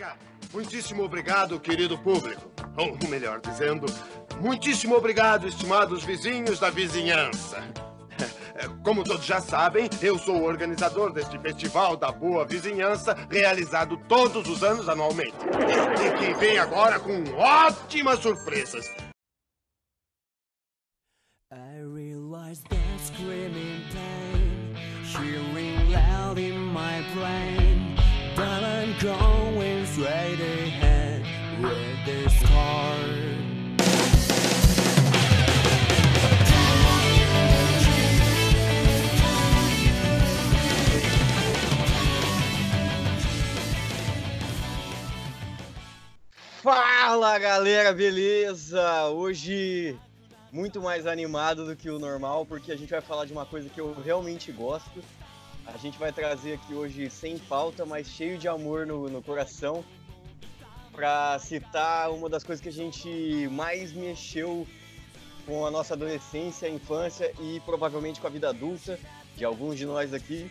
Obrigado. Muitíssimo obrigado, querido público. Ou melhor dizendo, muitíssimo obrigado, estimados vizinhos da vizinhança. Como todos já sabem, eu sou o organizador deste Festival da Boa Vizinhança, realizado todos os anos anualmente. E que vem agora com ótimas surpresas. Fala galera, beleza? Hoje muito mais animado do que o normal, porque a gente vai falar de uma coisa que eu realmente gosto. A gente vai trazer aqui hoje sem falta, mas cheio de amor no, no coração, para citar uma das coisas que a gente mais mexeu com a nossa adolescência, infância e provavelmente com a vida adulta de alguns de nós aqui.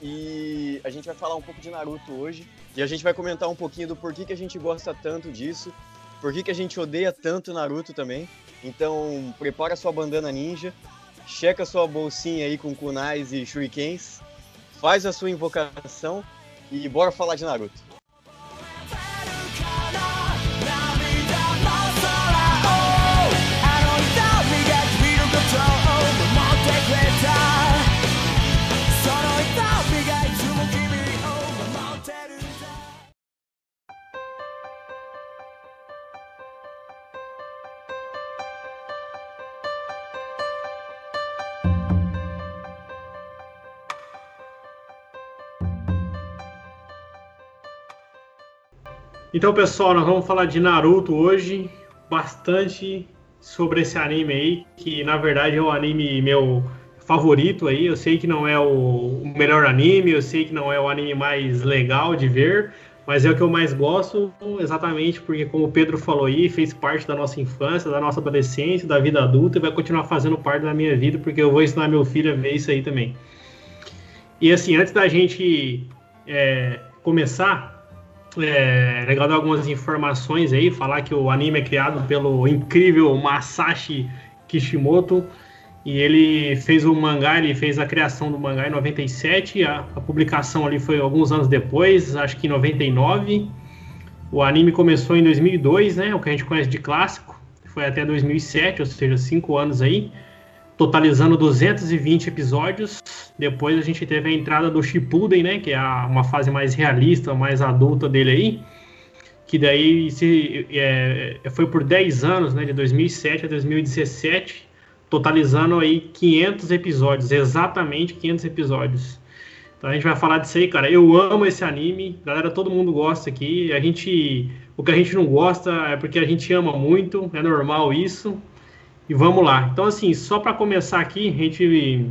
E a gente vai falar um pouco de Naruto hoje. E a gente vai comentar um pouquinho do porquê que a gente gosta tanto disso, porquê que a gente odeia tanto Naruto também. Então, prepara sua bandana ninja, checa sua bolsinha aí com kunais e shurikens, faz a sua invocação e bora falar de Naruto. Então, pessoal, nós vamos falar de Naruto hoje, bastante sobre esse anime aí, que na verdade é o anime meu favorito aí. Eu sei que não é o melhor anime, eu sei que não é o anime mais legal de ver, mas é o que eu mais gosto, exatamente porque, como o Pedro falou aí, fez parte da nossa infância, da nossa adolescência, da vida adulta e vai continuar fazendo parte da minha vida, porque eu vou ensinar meu filho a ver isso aí também. E assim, antes da gente é, começar, é legal dar algumas informações aí, falar que o anime é criado pelo incrível Masashi Kishimoto e ele fez o mangá, ele fez a criação do mangá em 97, a, a publicação ali foi alguns anos depois, acho que em 99. O anime começou em 2002, né, o que a gente conhece de clássico, foi até 2007, ou seja, cinco anos aí totalizando 220 episódios. Depois a gente teve a entrada do Shippuden, né, que é a, uma fase mais realista, mais adulta dele aí, que daí se, é, foi por 10 anos, né, de 2007 a 2017, totalizando aí 500 episódios, exatamente 500 episódios. Então a gente vai falar disso aí, cara. Eu amo esse anime, galera, todo mundo gosta aqui. A gente, o que a gente não gosta é porque a gente ama muito, é normal isso. E vamos lá. Então, assim, só para começar aqui, a gente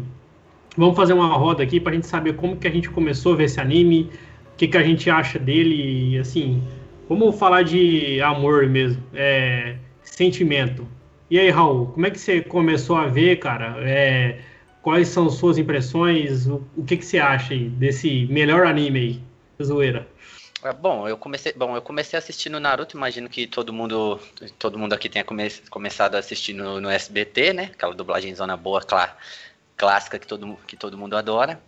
vamos fazer uma roda aqui para a gente saber como que a gente começou a ver esse anime, o que, que a gente acha dele, assim, vamos falar de amor mesmo, é, sentimento. E aí, Raul, como é que você começou a ver, cara? É, quais são suas impressões? O, o que, que você acha aí desse melhor anime aí, zoeira? É, bom, eu comecei, bom, eu comecei assistindo Naruto, imagino que todo mundo, todo mundo aqui tenha come, começado a assistir no, no, SBT, né? Aquela dublagem zona boa, clá, clássica que todo, que todo mundo adora.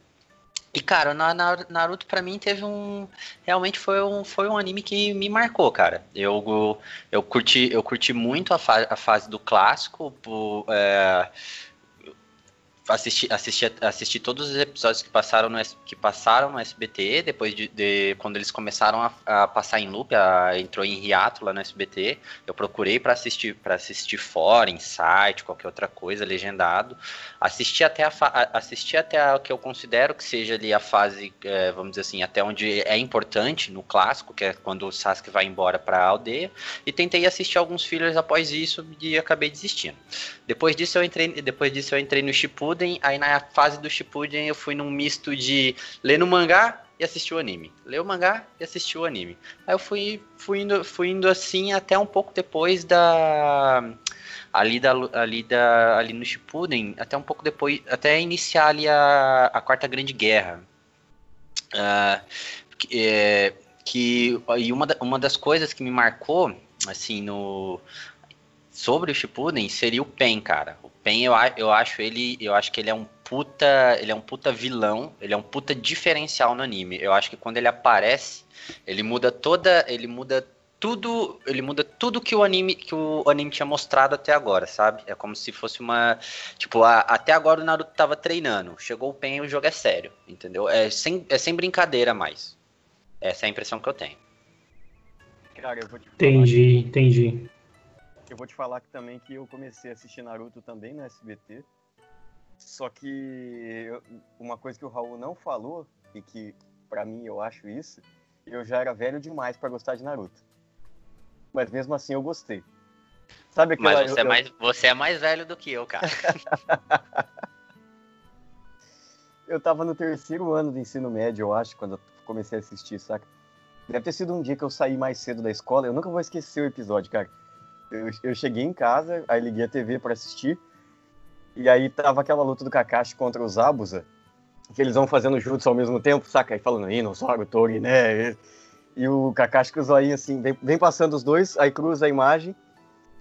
E cara, na, na, Naruto para mim teve um, realmente foi um, foi um anime que me marcou, cara. Eu, eu curti, eu curti muito a, fa a fase do clássico, por, é, assisti, assisti, assisti todos os episódios que passaram no, que passaram no SBT, depois de, de quando eles começaram a, a, passar em loop, a, entrou em hiato lá no SBT. Eu procurei para assistir para assistir fora, em site, qualquer outra coisa, legendado. Assisti até a, assisti até o que eu considero que seja ali a fase, é, vamos dizer assim, até onde é importante no clássico, que é quando o Sasuke vai embora para a aldeia. E tentei assistir alguns fillers após isso e acabei desistindo. Depois disso eu entrei, depois disso eu entrei no Shippuden Shippuden, aí na fase do Shippuden eu fui num misto de ler no mangá e assistir o anime. Ler o mangá e assistir o anime. Aí eu fui, fui, indo, fui indo assim até um pouco depois da... Ali, da, ali, da, ali no Shippuden, até um pouco depois, até iniciar ali a, a Quarta Grande Guerra. Uh, é, que e uma, uma das coisas que me marcou, assim, no sobre o Shippuden seria o Pen, cara. O Pen eu, eu acho ele, eu acho que ele é um puta, ele é um puta vilão, ele é um puta diferencial no anime. Eu acho que quando ele aparece, ele muda toda, ele muda tudo, ele muda tudo que o anime que o anime tinha mostrado até agora, sabe? É como se fosse uma, tipo, a, até agora o Naruto tava treinando, chegou o Pen e o jogo é sério, entendeu? É sem, é sem brincadeira mais. Essa é a impressão que eu tenho. Cara, eu vou te falar entendi, entendi. Eu vou te falar que também que eu comecei a assistir Naruto também no SBT. Só que uma coisa que o Raul não falou e que para mim eu acho isso, eu já era velho demais para gostar de Naruto mas mesmo assim eu gostei. Sabe aquela, mas você, eu, é mais, você é mais velho do que eu, cara. eu tava no terceiro ano do ensino médio, eu acho, quando eu comecei a assistir, saca? Deve ter sido um dia que eu saí mais cedo da escola. Eu nunca vou esquecer o episódio, cara. Eu, eu cheguei em casa, aí liguei a TV para assistir. E aí tava aquela luta do Kakashi contra os Abusa. Que eles vão fazendo juntos ao mesmo tempo, saca? Aí falando, Inossauro, Tori, né? E o Kakashi com o zoinho assim, vem, vem, passando os dois, aí cruza a imagem.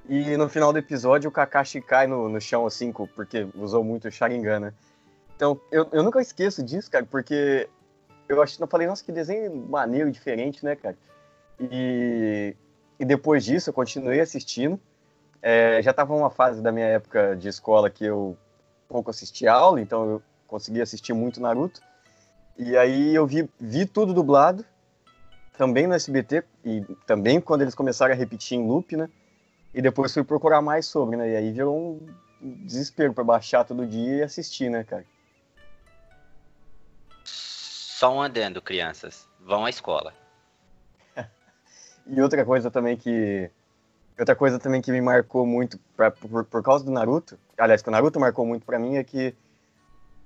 E no final do episódio o Kakashi cai no, no chão, assim, porque usou muito Sharingan, né? Então, eu, eu nunca esqueço disso, cara, porque eu acho, eu falei, nossa, que desenho maneiro e diferente, né, cara? E, e depois disso eu continuei assistindo. É, já estava uma fase da minha época de escola que eu pouco assistia aula, então eu consegui assistir muito Naruto. E aí eu vi, vi tudo dublado também no SBT, e também quando eles começaram a repetir em loop, né? E depois fui procurar mais sobre, né? E aí virou um desespero para baixar todo dia e assistir, né, cara? Só um adendo, crianças. Vão à escola. E outra coisa também que. Outra coisa também que me marcou muito pra, por, por causa do Naruto, aliás, que o Naruto marcou muito para mim é que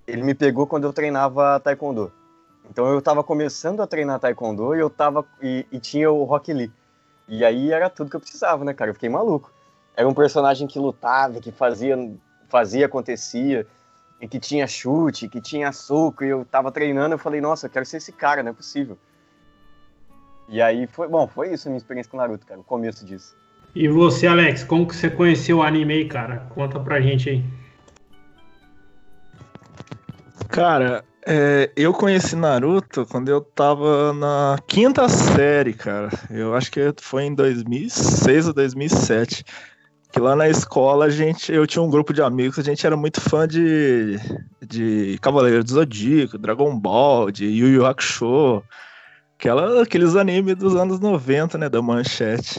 ele me pegou quando eu treinava Taekwondo. Então eu tava começando a treinar taekwondo e eu tava e, e, tinha o Rock Lee. E aí era tudo que eu precisava, né, cara? Eu fiquei maluco. Era um personagem que lutava, que fazia fazia acontecia, e que tinha chute, que tinha soco, e eu tava treinando, eu falei, nossa, eu quero ser esse cara, não é possível. E aí foi, bom, foi isso a minha experiência com Naruto, cara, o começo disso. E você, Alex, como que você conheceu o anime aí, cara? Conta pra gente aí. Cara, é, eu conheci Naruto quando eu tava na quinta série, cara. Eu acho que foi em 2006 ou 2007. Que lá na escola a gente, eu tinha um grupo de amigos, a gente era muito fã de, de Cavaleiro do Zodíaco, Dragon Ball, de Yu Yu Hakusho, aquela, aqueles animes dos anos 90, né, da manchete.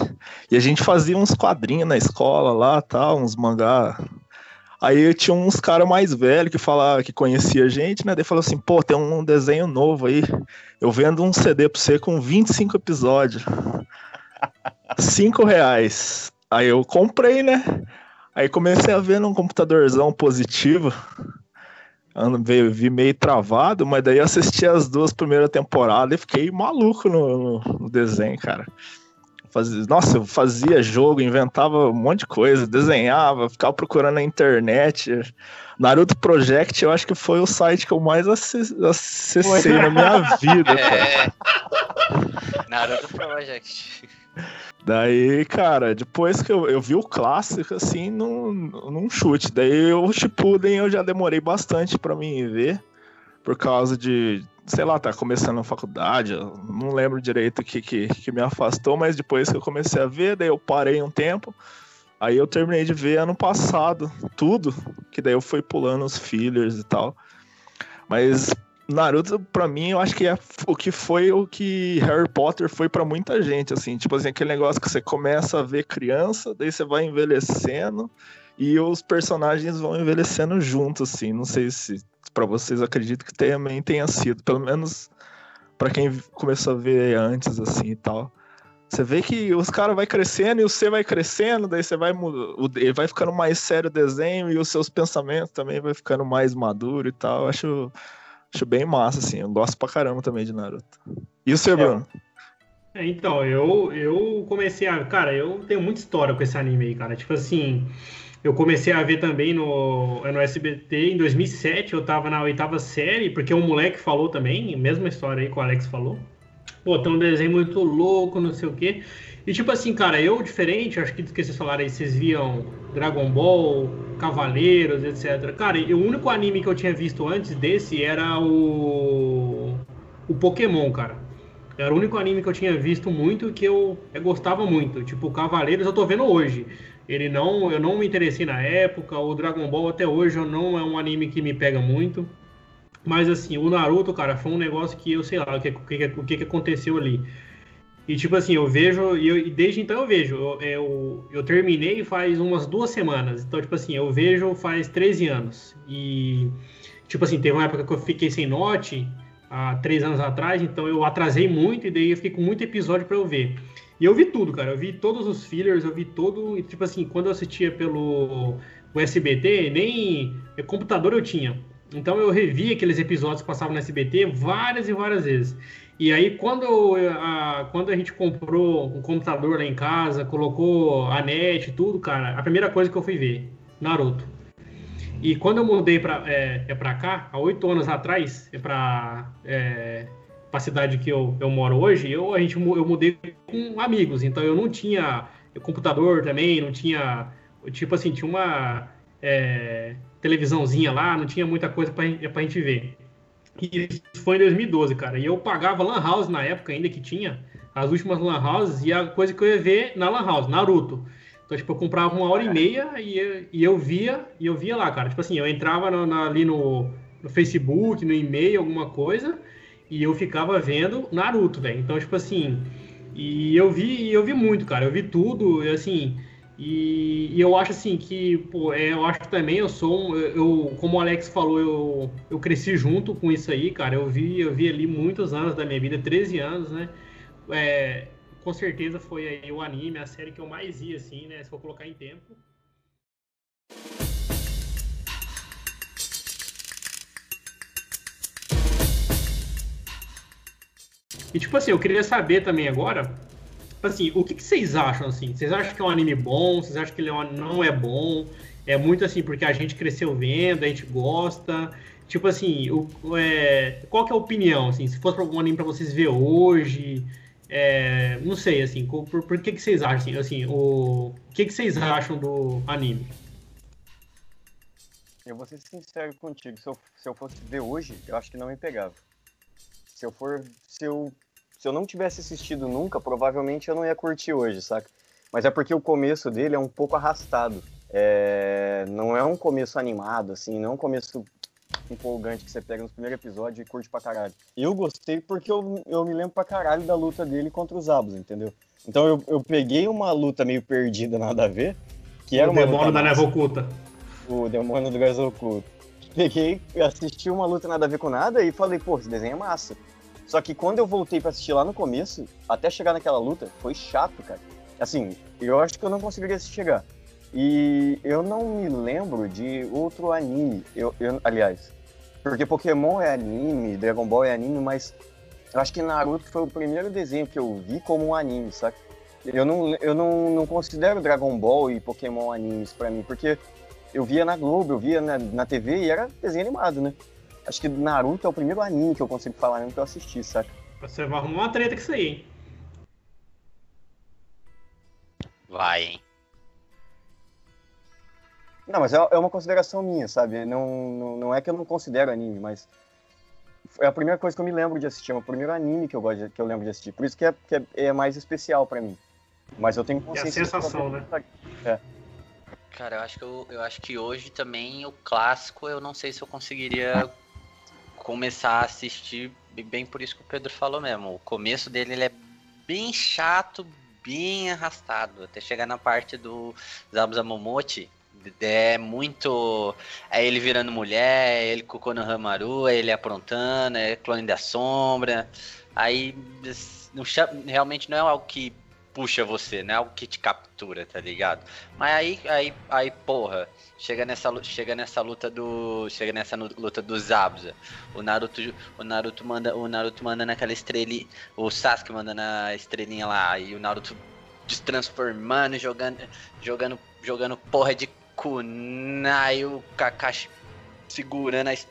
E a gente fazia uns quadrinhos na escola lá, tal, uns mangá Aí tinha uns caras mais velhos que falava que conhecia a gente, né? Daí falou assim, pô, tem um desenho novo aí. Eu vendo um CD pra você com 25 episódios. 5 reais. Aí eu comprei, né? Aí comecei a ver num computadorzão positivo. Veio, vi meio travado, mas daí assisti as duas primeiras temporadas e fiquei maluco no, no, desenho, cara. Fazia, nossa, eu fazia jogo, inventava um monte de coisa, desenhava, ficava procurando na internet. Naruto Project, eu acho que foi o site que eu mais acessei na minha vida. É. Naruto Project. Daí, cara, depois que eu, eu vi o clássico, assim, num, num chute. Daí o Shippuden eu já demorei bastante para mim ver, por causa de sei lá, tá começando a faculdade, eu não lembro direito o que, que, que me afastou, mas depois que eu comecei a ver, daí eu parei um tempo. Aí eu terminei de ver ano passado tudo, que daí eu fui pulando os fillers e tal. Mas Naruto, pra mim, eu acho que é o que foi o que Harry Potter foi para muita gente, assim. Tipo assim, aquele negócio que você começa a ver criança, daí você vai envelhecendo e os personagens vão envelhecendo juntos, assim. Não sei se para vocês, acredito que também tenha sido, pelo menos para quem começou a ver antes, assim e tal. Você vê que os caras vai crescendo e você vai crescendo, daí você vai vai ficando mais sério o desenho e os seus pensamentos também vai ficando mais maduro e tal. Acho, acho bem massa, assim. Eu gosto pra caramba também de Naruto. E o seu, é. Bruno? É, então, eu, eu comecei a. Cara, eu tenho muita história com esse anime aí, cara. Tipo assim. Eu comecei a ver também no, no SBT em 2007, eu tava na oitava série, porque um moleque falou também, mesma história aí que o Alex falou. pô, tem um desenho muito louco, não sei o quê. E tipo assim, cara, eu diferente, acho que do que vocês falaram aí, vocês viam Dragon Ball, Cavaleiros, etc. Cara, o único anime que eu tinha visto antes desse era o. O Pokémon, cara. Era o único anime que eu tinha visto muito e que eu, eu gostava muito. Tipo, Cavaleiros eu tô vendo hoje. Ele não, eu não me interessei na época. O Dragon Ball até hoje não é um anime que me pega muito. Mas assim, o Naruto, cara, foi um negócio que eu sei lá o que, o que, o que aconteceu ali. E tipo assim, eu vejo, e, eu, e desde então eu vejo. Eu, eu, eu, terminei faz umas duas semanas. Então, tipo assim, eu vejo faz 13 anos. E, tipo assim, teve uma época que eu fiquei sem note, há três anos atrás, então eu atrasei muito, e daí eu fiquei com muito episódio para eu ver. E eu vi tudo, cara. Eu vi todos os fillers, eu vi todo. E, tipo assim, quando eu assistia pelo SBT, nem computador eu tinha. Então eu revi aqueles episódios que passavam no SBT várias e várias vezes. E aí, quando, a, quando a gente comprou um computador lá em casa, colocou a net tudo, cara, a primeira coisa que eu fui ver, Naruto. E quando eu mudei para é, é pra cá, há oito anos atrás, é pra, é, pra cidade que eu, eu moro hoje, eu, a gente, eu mudei com amigos, então eu não tinha computador também, não tinha, tipo assim, tinha uma é, televisãozinha lá, não tinha muita coisa pra, pra gente ver. E isso foi em 2012, cara. E eu pagava Lan House na época ainda que tinha, as últimas Lan Houses, e a coisa que eu ia ver na Lan House, Naruto. Então, tipo, eu comprava uma hora e meia e, e eu via, e eu via lá, cara. Tipo assim, eu entrava no, na, ali no, no Facebook, no e-mail, alguma coisa, e eu ficava vendo Naruto, velho. Então, tipo assim, e eu vi, eu vi muito, cara. Eu vi tudo, e assim, e, e, eu acho assim que, pô, é, eu acho também eu sou um, eu, como o Alex falou, eu, eu cresci junto com isso aí, cara. Eu vi, eu vi ali muitos anos da minha vida, 13 anos, né? É, com certeza foi aí o anime, a série que eu mais ia, assim, né? Se for colocar em tempo. E tipo assim, eu queria saber também agora, assim, o que, que, vocês acham, assim? Vocês acham que é um anime bom? Vocês acham que ele é não é bom? É muito assim, porque a gente cresceu vendo, a gente gosta. Tipo assim, o, é, qual que é a opinião, assim? Se fosse algum anime para vocês ver hoje, é, não sei, assim, por, por, que, que vocês acham, assim, assim o que, que vocês acham do anime? Eu vou ser sincero contigo, se eu, se eu fosse ver hoje, eu acho que não me pegava. Se eu for, se eu se eu não tivesse assistido nunca, provavelmente eu não ia curtir hoje, saca? Mas é porque o começo dele é um pouco arrastado. É... Não é um começo animado, assim, não é um começo empolgante que você pega no primeiro episódio e curte pra caralho. Eu gostei porque eu, eu me lembro pra caralho da luta dele contra os Abos, entendeu? Então eu, eu peguei uma luta meio perdida, nada a ver, que era o uma demônio da neve oculta. O demônio do gás oculto. Peguei, assisti uma luta nada a ver com nada e falei, pô, esse desenho é massa. Só que quando eu voltei para assistir lá no começo, até chegar naquela luta, foi chato, cara. Assim, eu acho que eu não conseguiria chegar. E eu não me lembro de outro anime. Eu, eu, aliás, porque Pokémon é anime, Dragon Ball é anime, mas eu acho que Naruto foi o primeiro desenho que eu vi como um anime, sabe? Eu não, eu não, não considero Dragon Ball e Pokémon animes para mim, porque eu via na Globo, eu via na, na TV e era desenho animado, né? Acho que Naruto é o primeiro anime que eu consigo falar mesmo que eu assisti, saca? Você vai arrumar uma treta com isso aí, hein? Vai, hein? Não, mas é, é uma consideração minha, sabe? Não, não, não, é que eu não considero anime, mas é a primeira coisa que eu me lembro de assistir, é o primeiro anime que eu gosto de, que eu lembro de assistir. Por isso que é, que é, é mais especial para mim. Mas eu tenho consciência. É a sensação, né? É. Cara, eu acho que eu, eu acho que hoje também o clássico eu não sei se eu conseguiria começar a assistir bem por isso que o Pedro falou mesmo. O começo dele ele é bem chato, bem arrastado, até chegar na parte do Zabuza Momochi. É muito. É ele virando mulher, é ele com o Konohamaru, é ele aprontando, é clone da sombra. Aí não, realmente não é algo que puxa você, não é algo que te captura, tá ligado? Mas aí, aí, aí porra, chega nessa, chega nessa luta do, chega nessa luta dos Zabuza. O Naruto, o Naruto manda, o Naruto manda naquela estrelinha, o Sasuke manda na estrelinha lá e o Naruto destransformando, jogando, jogando, jogando porra de kunai, o Kakashi segurando as,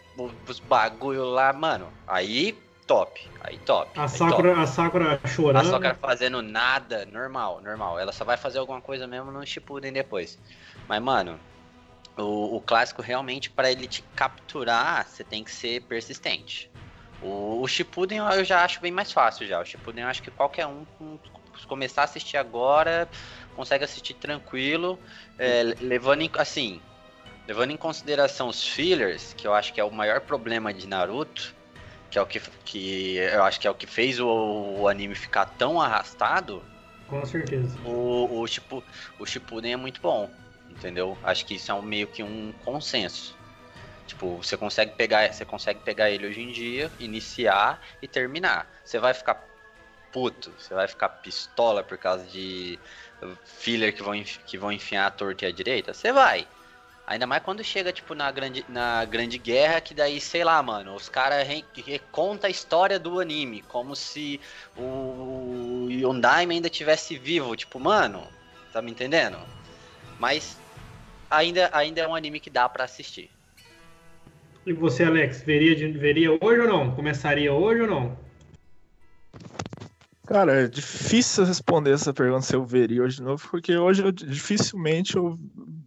os bagulho lá, mano. Aí top. Aí top. A aí Sakura, top. a Sakura A chorando. Sakura fazendo nada, normal, normal. Ela só vai fazer alguma coisa mesmo no Shippuden depois. Mas, mano, o, o clássico realmente, pra ele te capturar, você tem que ser persistente. O, o Shippuden eu já acho bem mais fácil já. O Shippuden eu acho que qualquer um com- começar a assistir agora, consegue assistir tranquilo, é, levando em, assim, levando em consideração os fillers, que eu acho que é o maior problema de Naruto, que é o que, que eu acho que é o que fez o, o anime ficar tão arrastado, Com certeza. o, o, Shippu- o Shippuden é muito bom, entendeu? Acho que isso é um, meio que um consenso. Tipo, você consegue pegar, você consegue pegar ele hoje em dia, iniciar e terminar. Você vai ficar puto, você vai ficar pistola por causa de filler que vão, que vão enfiar a torta e a direita? Você vai. Ainda mais quando chega, tipo, na grande, na grande guerra, que daí, sei lá, mano, os caras re- reconta a história do anime, como se o Yondaime ainda tivesse vivo. Tipo, mano, tá me entendendo? Mas ainda, ainda é um anime que dá pra assistir. E você, Alex, veria, veria hoje ou não? Começaria hoje ou não? Cara, é difícil responder essa pergunta se eu veria hoje de novo, porque hoje eu dificilmente eu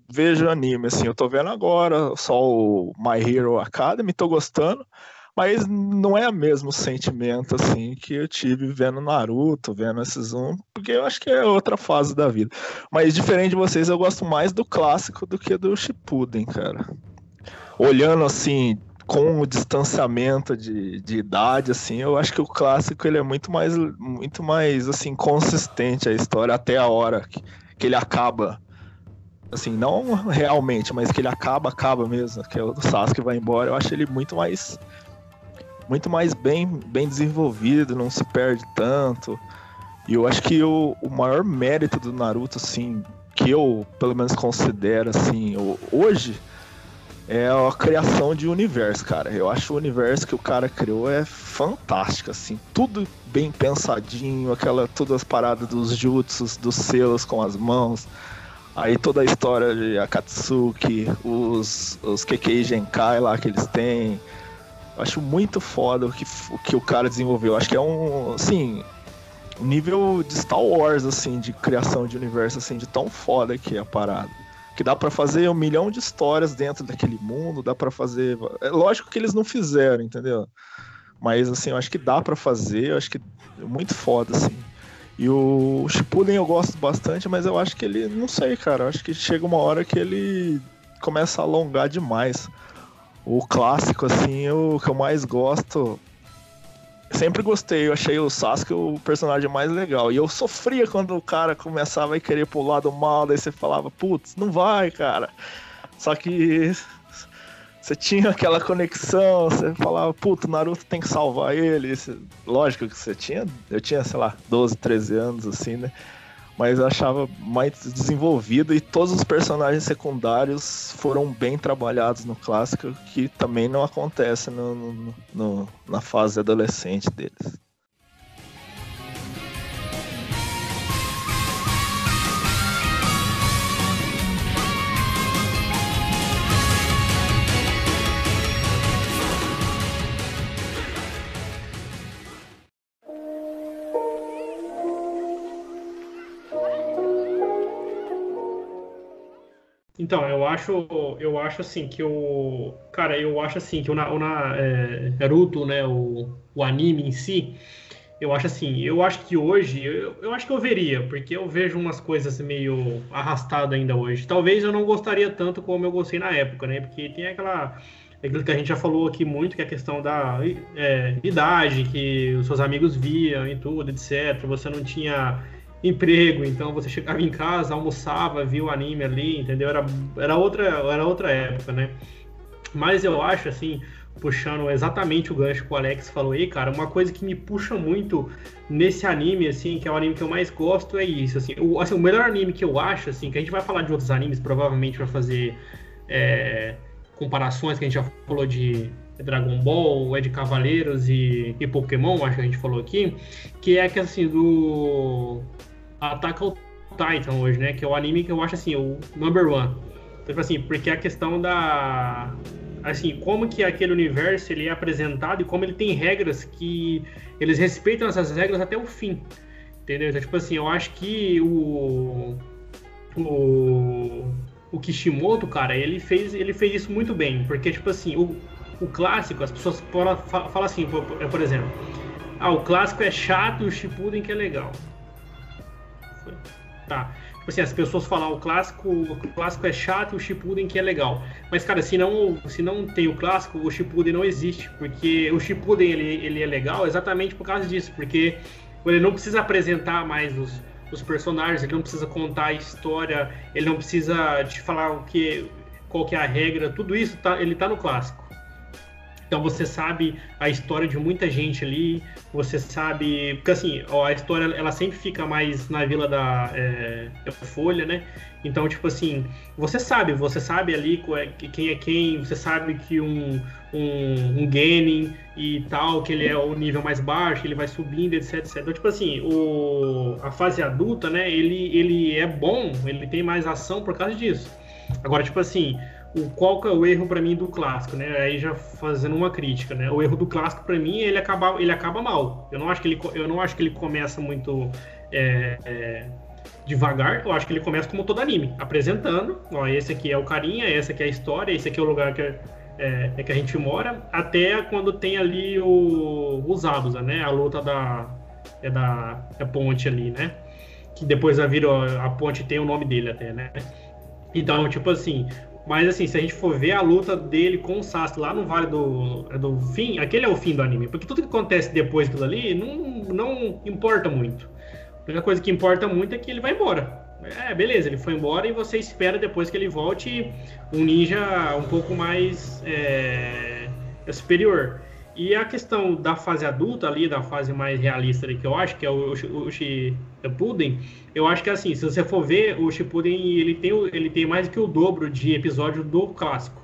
vejo anime, assim, eu tô vendo agora só o My Hero Academy, tô gostando, mas não é o mesmo sentimento, assim, que eu tive vendo Naruto, vendo esses um, porque eu acho que é outra fase da vida. Mas diferente de vocês, eu gosto mais do clássico do que do Shippuden, cara. Olhando, assim, com o distanciamento de, de idade, assim, eu acho que o clássico ele é muito mais, muito mais assim, consistente a história até a hora que, que ele acaba. Assim, não realmente, mas que ele acaba, acaba mesmo, que é o Sasuke vai embora. Eu acho ele muito mais muito mais bem, bem desenvolvido, não se perde tanto. E eu acho que o, o maior mérito do Naruto, assim, que eu pelo menos considero assim, hoje é a criação de universo, cara. Eu acho o universo que o cara criou é fantástico, assim. Tudo bem pensadinho, aquela, todas as paradas dos jutsus, dos selos com as mãos. Aí toda a história de Akatsuki, os, os Kekei Genkai lá que eles têm. Eu acho muito foda o que, o que o cara desenvolveu. Acho que é um, assim, nível de Star Wars, assim, de criação de universo, assim, de tão foda que é a parada que dá pra fazer um milhão de histórias dentro daquele mundo, dá pra fazer. É lógico que eles não fizeram, entendeu? Mas assim, eu acho que dá pra fazer, eu acho que é muito foda assim. E o Shippuden eu gosto bastante, mas eu acho que ele, não sei, cara, eu acho que chega uma hora que ele começa a alongar demais. O clássico assim, o que eu mais gosto, sempre gostei, eu achei o Sasuke o personagem mais legal. E eu sofria quando o cara começava a querer pro lado mal, daí você falava, putz, não vai, cara. Só que você tinha aquela conexão, você falava, puto, Naruto tem que salvar ele. Lógico que você tinha, eu tinha, sei lá, 12, 13 anos, assim, né? Mas achava mais desenvolvido e todos os personagens secundários foram bem trabalhados no clássico, que também não acontece no, no- no- na fase adolescente deles. Então, eu acho, eu acho assim que o. Cara, eu acho assim que o, o Na- é, Naruto, né, o, o anime em si, eu acho assim, eu acho que hoje, eu, eu acho que eu veria, porque eu vejo umas coisas meio arrastado ainda hoje. Talvez eu não gostaria tanto como eu gostei na época, né? Porque tem aquela. Aquilo que a gente já falou aqui muito, que é a questão da é, idade, que os seus amigos viam e tudo, etc. Você não tinha emprego, então você chegava em casa, almoçava, via o anime ali, entendeu? Era, era, outra, era outra época, né? Mas eu acho, assim, puxando exatamente o gancho que o Alex falou aí, cara, uma coisa que me puxa muito nesse anime, assim, que é o anime que eu mais gosto, é isso, assim, o, assim, o melhor anime que eu acho, assim, que a gente vai falar de outros animes, provavelmente vai fazer é, comparações, que a gente já falou de Dragon Ball, é de Cavaleiros e, e Pokémon, acho que a gente falou aqui, que é que, assim, do Attack on Titan hoje, né, que é o anime que eu acho, assim, o number one. Então, tipo assim, porque a questão da assim, como que aquele universo ele é apresentado e como ele tem regras que eles respeitam essas regras até o fim. Entendeu? Então, tipo assim, eu acho que o o, o Kishimoto, cara, ele fez, ele fez isso muito bem, porque tipo assim, o, o clássico, as pessoas falam assim, por, por exemplo, ah, o clássico é chato o Shippuden que é legal. Tá. Tipo assim, as pessoas falam o clássico, o clássico é chato e o Shippuden que é legal. Mas, cara, se não, se não tem o clássico, o Shippuden não existe. Porque o Shippuden, ele, ele é legal exatamente por causa disso. Porque ele não precisa apresentar mais os, os personagens, ele não precisa contar a história, ele não precisa te falar o que, qual que é a regra. Tudo isso tá, ele tá no clássico. Então você sabe a história de muita gente ali, você sabe. Porque assim, a história ela sempre fica mais na vila da é, Folha, né? Então, tipo assim, você sabe, você sabe ali é, quem é quem, você sabe que um, um, um e tal, que ele é o nível mais baixo, ele vai subindo, etc, etc. Então, tipo assim, o, a fase adulta, né, ele, ele é bom, ele tem mais ação por causa disso. Agora, tipo assim, o qual que é o erro para mim do clássico, né? Aí já fazendo uma crítica, né? O erro do clássico para mim ele acaba ele acaba mal. Eu não acho que ele eu não acho que ele começa muito é, é, devagar. Eu acho que ele começa como todo anime, apresentando, ó, esse aqui é o carinha, essa aqui é a história, esse aqui é o lugar que é, é que a gente mora, até quando tem ali o, os Abusa, né? A luta da é da, da ponte ali, né? Que depois a vira a ponte tem o nome dele até, né? Então, tipo assim, mas assim, se a gente for ver a luta dele com o Sasuke lá no Vale do, é do Fim, aquele é o fim do anime. Porque tudo que acontece depois daquilo ali não, não importa muito. A única coisa que importa muito é que ele vai embora. É, beleza, ele foi embora e você espera depois que ele volte um ninja um pouco mais é, superior. E a questão da fase adulta ali, da fase mais realista ali, que eu acho que é o, o, o Shippuden, eu acho que assim, se você for ver, o Shippuden ele tem, ele tem mais que o dobro de episódio do clássico.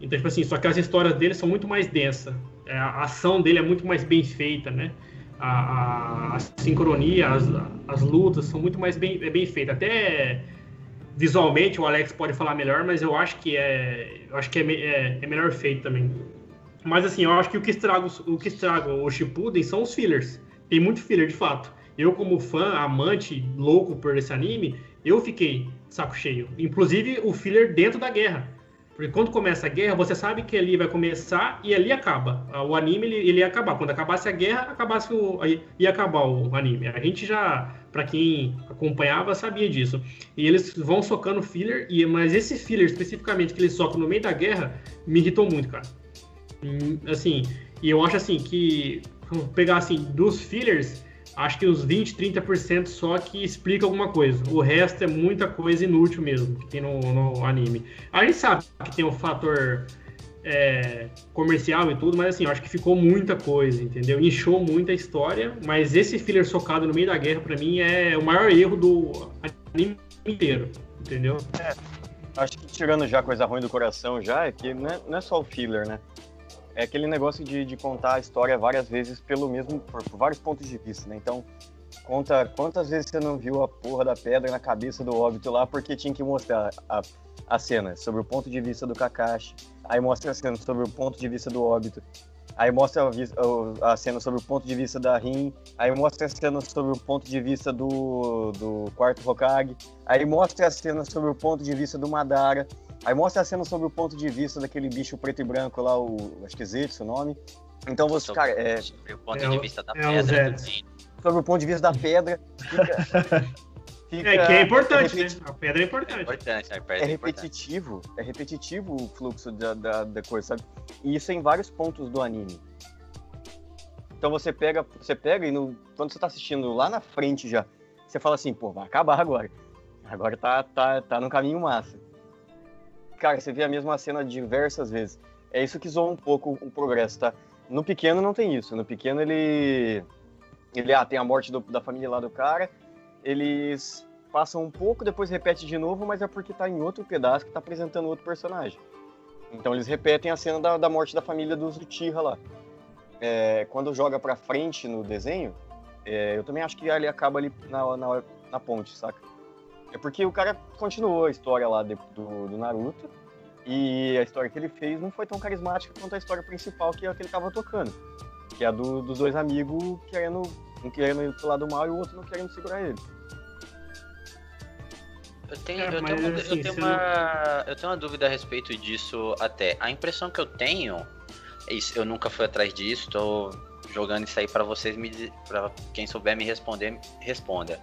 Então, tipo assim, só que as histórias dele são muito mais densas. É, a ação dele é muito mais bem feita, né? A, a, a sincronia, as, as lutas são muito mais bem, é bem feitas. Até visualmente o Alex pode falar melhor, mas eu acho que é, eu acho que é, é, é melhor feito também. Mas assim, eu acho que o que estraga o, que estraga o Shippuden são os fillers. Tem muito filler, de fato. Eu, como fã, amante, louco por esse anime, eu fiquei saco cheio. Inclusive o filler dentro da guerra. Porque quando começa a guerra, você sabe que ali vai começar e ali acaba. O anime ele, ele ia acabar. Quando acabasse a guerra, acabasse o, ia acabar o anime. A gente já, para quem acompanhava, sabia disso. E eles vão socando filler, e mas esse filler especificamente que eles socam no meio da guerra me irritou muito, cara. Hum, assim, e eu acho assim que pegar assim dos fillers, acho que uns 20, 30% só que explica alguma coisa. O resto é muita coisa inútil mesmo que tem no, no anime. A gente sabe que tem um fator é, comercial e tudo, mas assim, acho que ficou muita coisa, entendeu? Inchou muita história, mas esse filler socado no meio da guerra, para mim, é o maior erro do anime inteiro, entendeu? É, acho que tirando já coisa ruim do coração já, é que não é, não é só o filler, né? É aquele negócio de, de contar a história várias vezes pelo mesmo, por, por, vários pontos de vista, né? Então, conta quantas vezes você não viu a porra da pedra na cabeça do óbito lá porque tinha que mostrar a, a cena sobre o ponto de vista do Kakashi, aí mostra a cena sobre o ponto de vista do óbito, aí mostra a, a cena sobre o ponto de vista da Rin, aí mostra a cena sobre o ponto de vista do, do quarto Hokage, aí mostra a cena sobre o ponto de vista do Madara, Aí mostra a cena sobre o ponto de vista daquele bicho preto e branco lá, o. Acho que Zetsu o nome. Então você, sobre, cara, é. Sobre o ponto é, de vista da é pedra. Sobre o ponto de vista da pedra. Fica, fica, é que é importante, é né? A pedra é importante. É, importante, a pedra é, repetitivo. É, é repetitivo o fluxo da, da, da coisa, sabe? E isso em vários pontos do anime. Então você pega, você pega e no, quando você tá assistindo lá na frente já, você fala assim, pô, vai acabar agora. Agora tá, tá, tá no caminho massa cara, você vê a mesma cena diversas vezes. É isso que zoa um pouco o progresso, tá? No pequeno não tem isso. No pequeno ele. Ele ah, tem a morte do, da família lá do cara. Eles passam um pouco, depois repete de novo, mas é porque tá em outro pedaço que tá apresentando outro personagem. Então eles repetem a cena da, da morte da família dos Uchiha lá. É, quando joga pra frente no desenho, é, eu também acho que ele acaba ali na, na, na ponte, saca? É porque o cara continuou a história lá de, do, do, Naruto, E a história que ele fez não foi tão carismática quanto a história principal, que é a que ele tava tocando. Que é a do, dos dois amigos querendo, um querendo ir pro lado mal e o outro não querendo segurar ele. Eu tenho, É, eu, tenho uma, assim, eu, tenho uma, eu tenho uma dúvida a respeito disso até. A impressão que eu tenho, é isso, eu nunca fui atrás disso, tô jogando isso aí pra vocês me dizer- pra quem souber me responder, responda.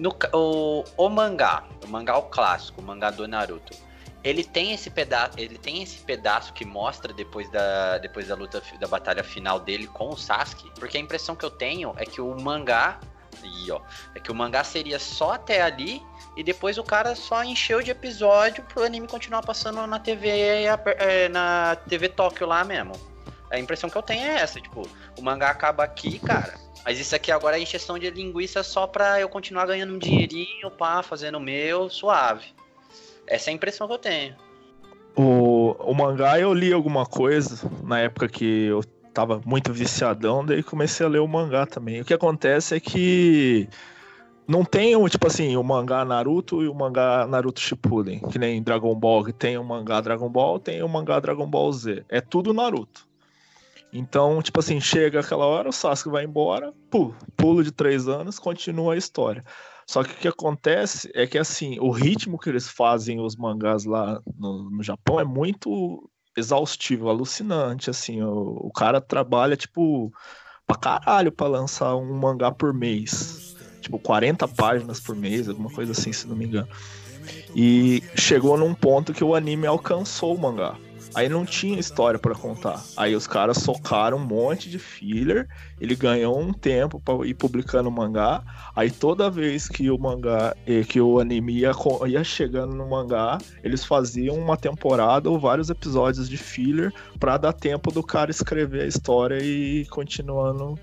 No, o, o mangá, o mangá o clássico, o mangá do Naruto. Ele tem esse pedaço, ele tem esse pedaço que mostra depois da depois da luta da batalha final dele com o Sasuke, porque a impressão que eu tenho é que o mangá Aí, ó. É que o mangá seria só até ali e depois o cara só encheu de episódio pro anime continuar passando na TV, aper- é, na TV Tóquio lá mesmo. A impressão que eu tenho é essa, tipo, o mangá acaba aqui, cara. Mas isso aqui agora é encheção de linguiça só pra eu continuar ganhando um dinheirinho, pá, fazendo o meu, suave. Essa é a impressão que eu tenho. O, o mangá eu li alguma coisa na época que eu tava muito viciadão, daí comecei a ler o mangá também. O que acontece é que não tem, tipo assim, o mangá Naruto e o mangá Naruto Shippuden, que nem Dragon Ball, que tem o mangá Dragon Ball, tem o mangá Dragon Ball Z. É tudo Naruto. Então, tipo assim, chega aquela hora, o Sasuke vai embora, pu- pulo de três anos, continua a história. Só que o que acontece é que, assim, o ritmo que eles fazem os mangás lá no, no Japão é muito exaustivo, alucinante, assim. O, o cara trabalha, tipo, pra caralho pra lançar um mangá por mês. Tipo, 40 páginas por mês, alguma coisa assim, se não me engano. E chegou num ponto que o anime alcançou o mangá. Aí não tinha história pra contar. Aí os caras socaram um monte de filler. Ele ganhou um tempo pra ir publicando o mangá. Aí toda vez que o mangá, eh, que o anime ia, ia chegando no mangá, eles faziam uma temporada ou vários episódios de filler pra dar tempo do cara escrever a história e ir continuando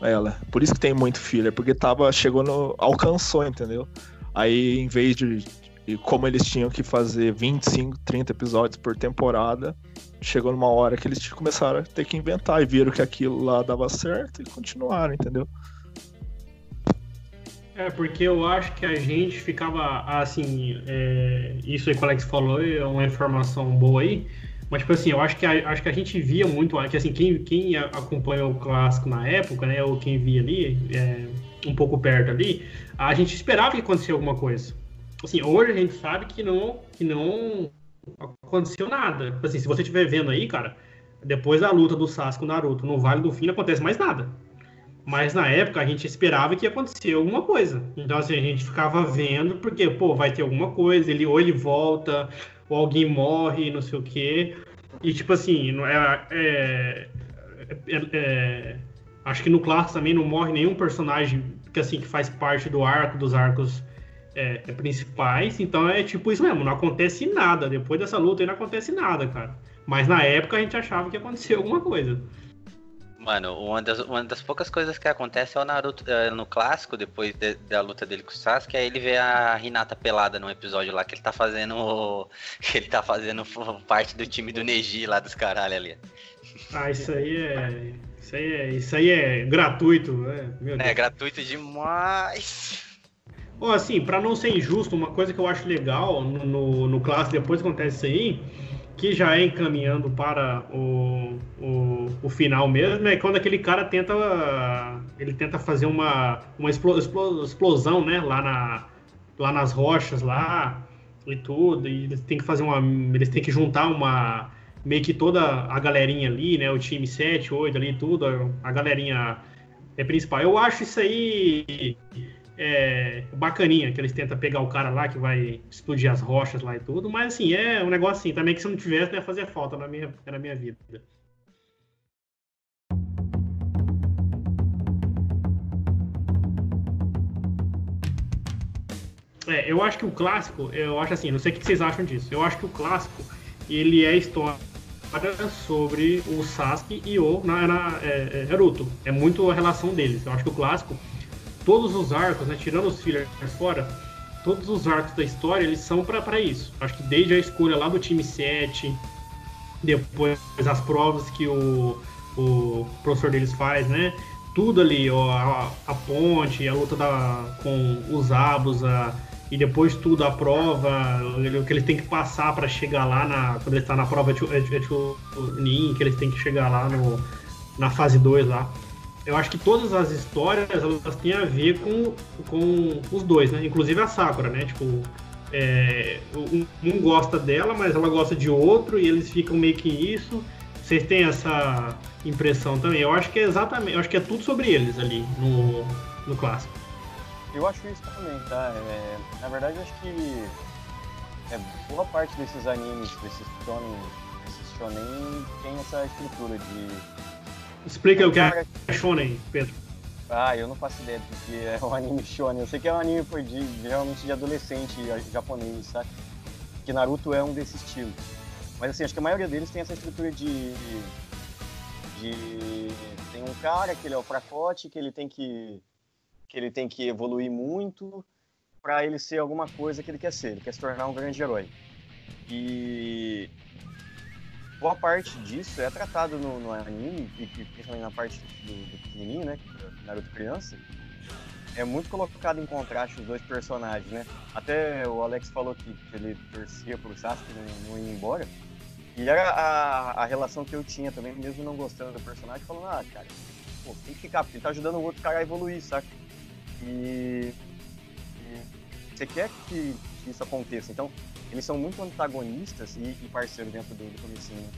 ela. Por isso que tem muito filler, porque tava chegou no alcançou, entendeu? Aí em vez de e como eles tinham que fazer 25, 30 episódios por temporada, chegou numa hora que eles começaram a ter que inventar e viram que aquilo lá dava certo e continuaram, entendeu? É, porque eu acho que a gente ficava assim. é, isso aí que o Alex falou é uma informação boa aí. Mas, tipo assim, eu acho que a, acho que a gente via muito, que assim, quem, quem a- acompanhou o clássico na época, né, ou quem via ali, é, um pouco perto ali, a gente esperava que acontecesse alguma coisa. Assim, hoje a gente sabe que não, que não aconteceu nada. Assim, se você estiver vendo aí, cara, depois da luta do Sasuke com o Naruto no Vale do Fim, não acontece mais nada. Mas na época a gente esperava que ia acontecer alguma coisa. Então assim, a gente ficava vendo, porque, pô, vai ter alguma coisa, ele ou ele volta, ou alguém morre, não sei o quê. E tipo assim, é, é- é- é- acho que no clássico também não morre nenhum personagem que assim que faz parte do arco dos arcos é, é, principais. Então é tipo isso mesmo, não acontece nada. Depois dessa luta aí não acontece nada, cara. Mas na época a gente achava que ia acontecer alguma coisa. Mano, uma das, uma das poucas coisas que acontece é o Naruto é, no clássico, depois de- da luta dele com o Sasuke, aí ele vê a Hinata pelada num episódio lá que ele tá fazendo. que ele tá fazendo parte do time do Neji lá dos caralho ali. Ah, isso aí é. Isso aí é, isso aí é gratuito, né? É gratuito demais. Ó, assim, pra não ser injusto, uma coisa que eu acho legal no, no, no clássico, depois acontece isso aí, que já é encaminhando para o, o, o final mesmo, é quando aquele cara tenta. Ele tenta fazer uma, uma explo- explo- explosão, né? Lá, na, lá nas rochas lá e tudo. E eles têm que fazer uma. Eles têm que juntar uma. Meio que toda a galerinha ali, né? O time 7, 8 ali, tudo, a galerinha é principal. Eu acho isso aí é, bacaninha, que eles tentam pegar o cara lá que vai explodir as rochas lá e tudo, mas assim, é um negócio assim, também que se não tivesse, não ia fazer falta na minha, na minha vida. É, eu acho que o clássico, eu acho assim, não sei o que vocês acham disso, eu acho que o clássico, ele é história sobre o Sasuke e o na, na, é, é, Naruto. É muito a relação deles. Eu acho que o clássico todos os arcos, né, tirando os fillers fora, todos os arcos da história, eles são para isso. Acho que desde a escolha lá do time 7, depois as provas que o, o professor deles faz, né? Tudo ali, ó, a, a ponte, a luta da, com os Abus, a, e depois tudo a prova, o que ele tem que passar para chegar lá na quando ele está na prova de Chunin, que ele tem que chegar lá no, na fase 2 lá. Eu acho que todas as histórias elas têm a ver com, com os dois, né? Inclusive a Sakura, né? Tipo, é, um, um, gosta dela, mas ela gosta de outro e eles ficam meio que isso. Vocês têm essa impressão também? Eu acho que é exatamente, eu acho que é tudo sobre eles ali no, no clássico. Eu acho isso também, tá? É, na verdade, eu acho que é, boa parte desses animes, desses shonen, desses shonen tem essa estrutura de... Explica o que é shonen, Pedro. Ah, eu não faço ideia do que é um anime shonen. Eu sei que é um anime de, realmente de adolescente japonês, sabe? Que Naruto é um desse estilo. Mas assim, acho que a maioria deles tem essa estrutura de... de tem um cara que ele é o fracote, que ele tem que que ele tem que evoluir muito para ele ser alguma coisa que ele quer ser. Ele quer se tornar um grande herói. E boa parte disso é tratado no, no anime, e principalmente na parte do, do pequenininho, né? Naruto criança. É muito colocado em contraste os dois personagens, né? Até o Alex falou que, que ele torcia pro Sasuke não, não ir embora. E era a, a relação que eu tinha também, mesmo não gostando do personagem, falando, ah, cara, pô, tem que ficar, porque ele tá ajudando o outro cara a evoluir, saca? E, e você quer que, que, isso aconteça. Então, eles são muito antagonistas e, e parceiros dentro do, do comecinho. Né?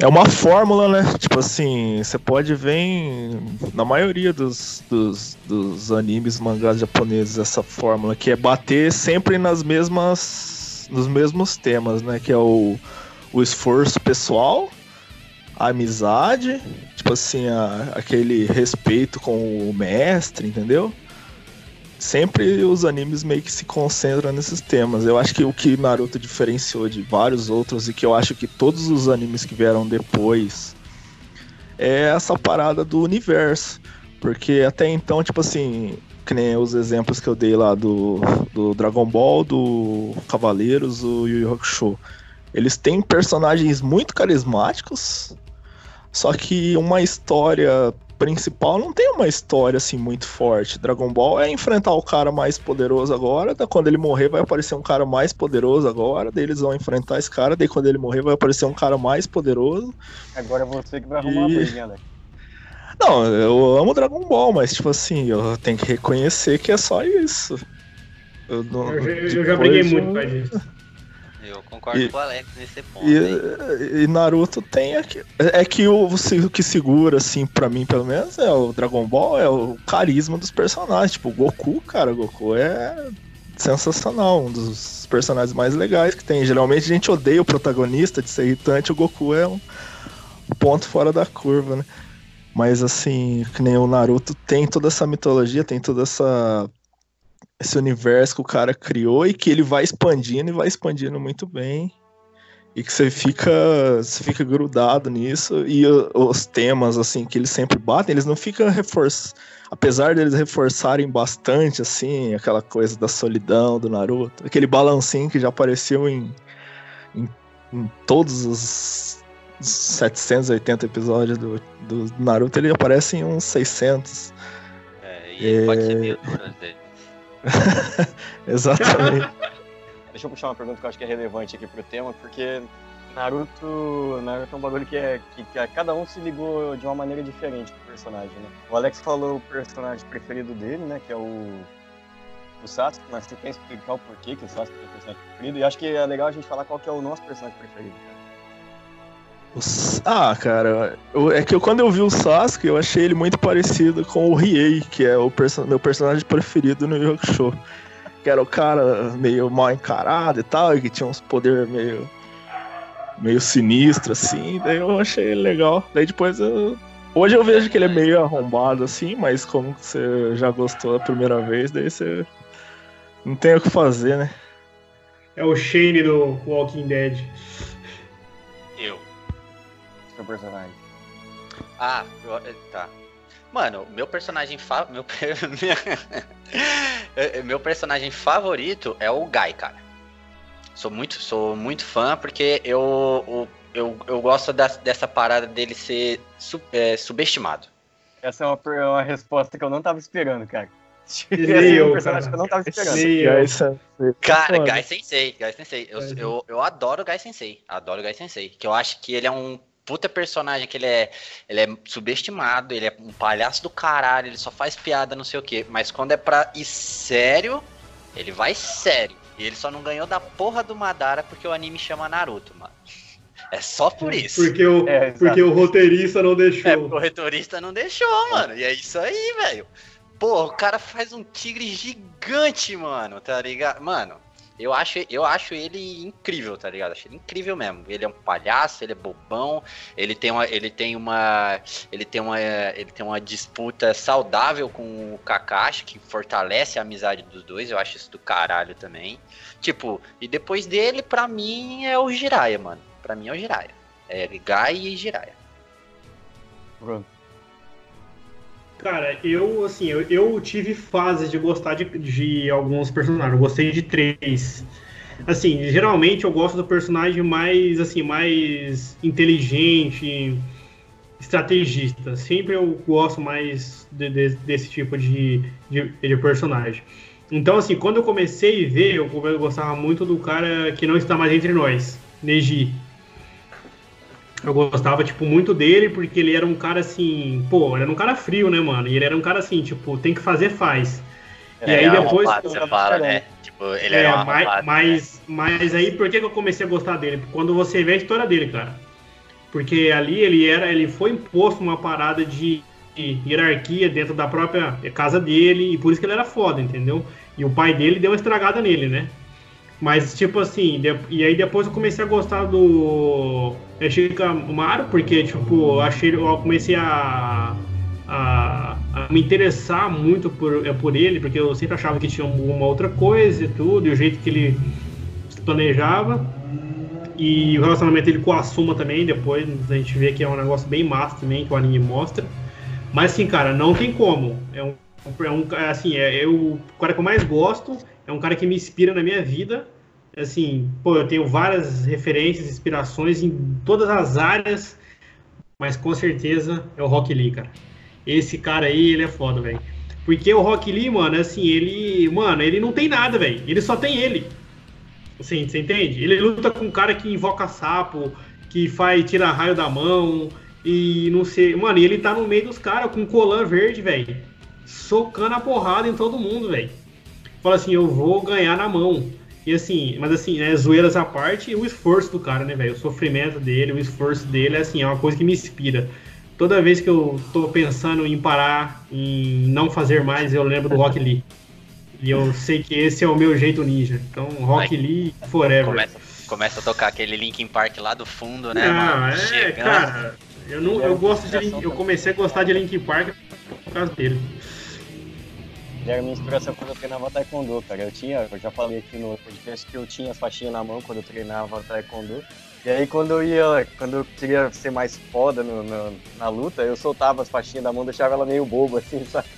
É uma fórmula, né? Tipo assim, você pode ver em, na maioria dos, dos, dos animes, mangás japoneses, essa fórmula, que é bater sempre nas mesmas. nos mesmos temas, né? Que é o, o esforço pessoal, a amizade, tipo assim, a, aquele respeito com o mestre, entendeu? Sempre os animes meio que se concentram nesses temas. Eu acho que o que Naruto diferenciou de vários outros e que eu acho que todos os animes que vieram depois é essa parada do universo. Porque até então, tipo assim, que nem os exemplos que eu dei lá do, do Dragon Ball, do Cavaleiros, o Yu Yu Hakusho. Eles têm personagens muito carismáticos, só que uma história principal não tem uma história assim muito forte. Dragon Ball é enfrentar o cara mais poderoso agora, daí quando ele morrer vai aparecer um cara mais poderoso agora, daí eles vão enfrentar esse cara, daí quando ele morrer vai aparecer um cara mais poderoso. Agora é você que vai arrumar e... a briga, né? Não, eu amo Dragon Ball, mas tipo assim, eu tenho que reconhecer que é só isso. Eu, não, eu, eu já briguei muito com isso. Eu concordo e, com o Alex nesse ponto. E, e Naruto tem aqui. É que o, o que segura, assim, pra mim, pelo menos, é o Dragon Ball, é o carisma dos personagens. Tipo, o Goku, cara, o Goku é sensacional, um dos personagens mais legais que tem. Geralmente a gente odeia o protagonista de ser irritante, o Goku é um ponto fora da curva, né? Mas assim, que nem o Naruto tem toda essa mitologia, tem toda essa esse universo que o cara criou e que ele vai expandindo e vai expandindo muito bem. E que você fica, você fica grudado nisso. E os temas, assim, que eles sempre batem, eles não ficam reforçando. Apesar deles reforçarem bastante, assim, aquela coisa da solidão do Naruto, aquele balancinho que já apareceu em, em, em todos os 780 episódios do, do Naruto, ele aparece em uns 600. É, e ele é... pode ser meio dele. Exatamente. Deixa eu puxar uma pergunta que eu acho que é relevante aqui pro tema, porque Naruto, Naruto é um bagulho que, é, que, que cada um se ligou de uma maneira diferente pro personagem, né? O Alex falou o personagem preferido dele, né? Que é o, o Sasuke, mas você quer explicar o porquê que o Sasuke é o personagem preferido? E acho que é legal a gente falar qual que é o nosso personagem preferido, cara. Ah, cara, eu, é que eu, quando eu vi o Sasuke, eu achei ele muito parecido com o Riei, que é o perso meu personagem preferido no Yu Show. Que era o cara meio mal encarado e tal, e que tinha uns poderes meio, meio sinistro, assim. Daí eu achei ele legal. Daí depois eu. Hoje eu vejo que ele é meio arrombado, assim, mas como você já gostou da primeira vez, daí você não tem o que fazer, né? É o Shane do Walking Dead. Eu seu personagem? Ah, eu, tá. Mano, meu personagem fa... meu, meu personagem favorito é o Guy, cara. Sou muito, sou muito fã porque eu, eu, eu gosto da, dessa parada dele ser é, subestimado. Essa é uma, uma resposta que eu não tava esperando, cara. Esse é um personagem que eu não tava esperando. Cara. Gai Sensei, Gai Sensei. Eu, eu, eu adoro o Gai Sensei. Adoro o Gai Sensei. Que eu acho que ele é um puta personagem, que ele é, ele é subestimado, ele é um palhaço do caralho, ele só faz piada, não sei o quê. Mas quando é pra ir sério, ele vai sério. E ele só não ganhou da porra do Madara porque o anime chama Naruto, mano. É só por isso. Porque o, É, porque o roteirista não deixou. É, o retorista não deixou, mano. E é isso aí, velho. Pô, o cara faz um tigre gigante, mano, tá ligado? Mano, eu acho, eu acho ele incrível, tá ligado? Acho ele incrível mesmo. Ele é um palhaço, ele é bobão, ele tem uma, ele tem uma, ele tem uma, ele tem uma disputa saudável com o Kakashi que fortalece a amizade dos dois. Eu acho isso do caralho também. Tipo, e depois dele, pra mim é o Jiraiya, mano. Pra mim é o Jiraiya. É Gai e Jiraiya. Bruno. Cara, eu, assim, eu, eu tive fases de gostar de, de alguns personagens. Eu gostei de três. Assim, geralmente eu gosto do personagem mais, assim, mais inteligente, estrategista. Sempre eu gosto mais de- de- desse tipo de, de, de personagem. Então, assim, quando eu comecei a ver, eu, eu gostava muito do cara que não está mais entre nós, Neji. Eu gostava, tipo, muito dele, porque ele era um cara assim, pô, ele era um cara frio, né, mano? E ele era um cara assim, tipo, tem que fazer, faz. E aí é depois- arrombado, você fala, né? Tipo, ele é, era mas, arrombado, mas, mas aí por que, que eu comecei a gostar dele? Quando você vê a história dele, cara. Porque ali ele era, ele foi imposto uma parada de hierarquia dentro da própria casa dele, e por isso que ele era foda, entendeu? E o pai dele deu uma estragada nele, né? Mas, tipo assim, de- e aí depois eu comecei a gostar do Shikamaru, porque, tipo, achei, eu comecei a, a, a me interessar muito por, é, por ele, porque eu sempre achava que tinha uma outra coisa e tudo, e o jeito que ele se planejava. E o relacionamento dele com a Asuma também, depois a gente vê que é um negócio bem massa também, que o anime mostra. Mas assim, cara, não tem como. É um, é um é assim, é, eu, o cara que eu mais gosto, é um cara que me inspira na minha vida. Assim, pô, eu tenho várias referências, inspirações em todas as áreas, mas com certeza é o Rock Lee, cara. Esse cara aí, ele é foda, velho. Porque o Rock Lee, mano, assim, ele, mano, ele não tem nada, velho. Ele só tem ele. Assim, você entende? Ele luta com um cara que invoca sapo, que faz tira raio da mão e não sei, mano, e ele tá no meio dos caras com colã verde, velho, socando a porrada em todo mundo, velho. Fala assim, eu vou ganhar na mão. E assim, mas assim, né, zoeiras à parte, o esforço do cara, né, velho? O sofrimento dele, o esforço dele, é assim, é uma coisa que me inspira. Toda vez que eu tô pensando em parar, em não fazer mais, eu lembro do Rock Lee. E eu sei que esse é o meu jeito ninja. Então, Rock Vai. Lee forever. Começa, começa a tocar aquele Linkin Park lá do fundo, né, Ah, mano? é, Chegando. cara. Eu, não, eu gosto de Eu comecei a gostar de Linkin Park por causa dele. Ele era minha inspiração quando eu treinava taekwondo, cara. Eu tinha, eu já falei aqui no podcast que eu tinha as faixinhas na mão quando eu treinava taekwondo. E aí quando eu ia, quando eu queria ser mais foda no- no- na luta, eu soltava as faixinhas da mão, deixava ela meio boba, assim, sabe?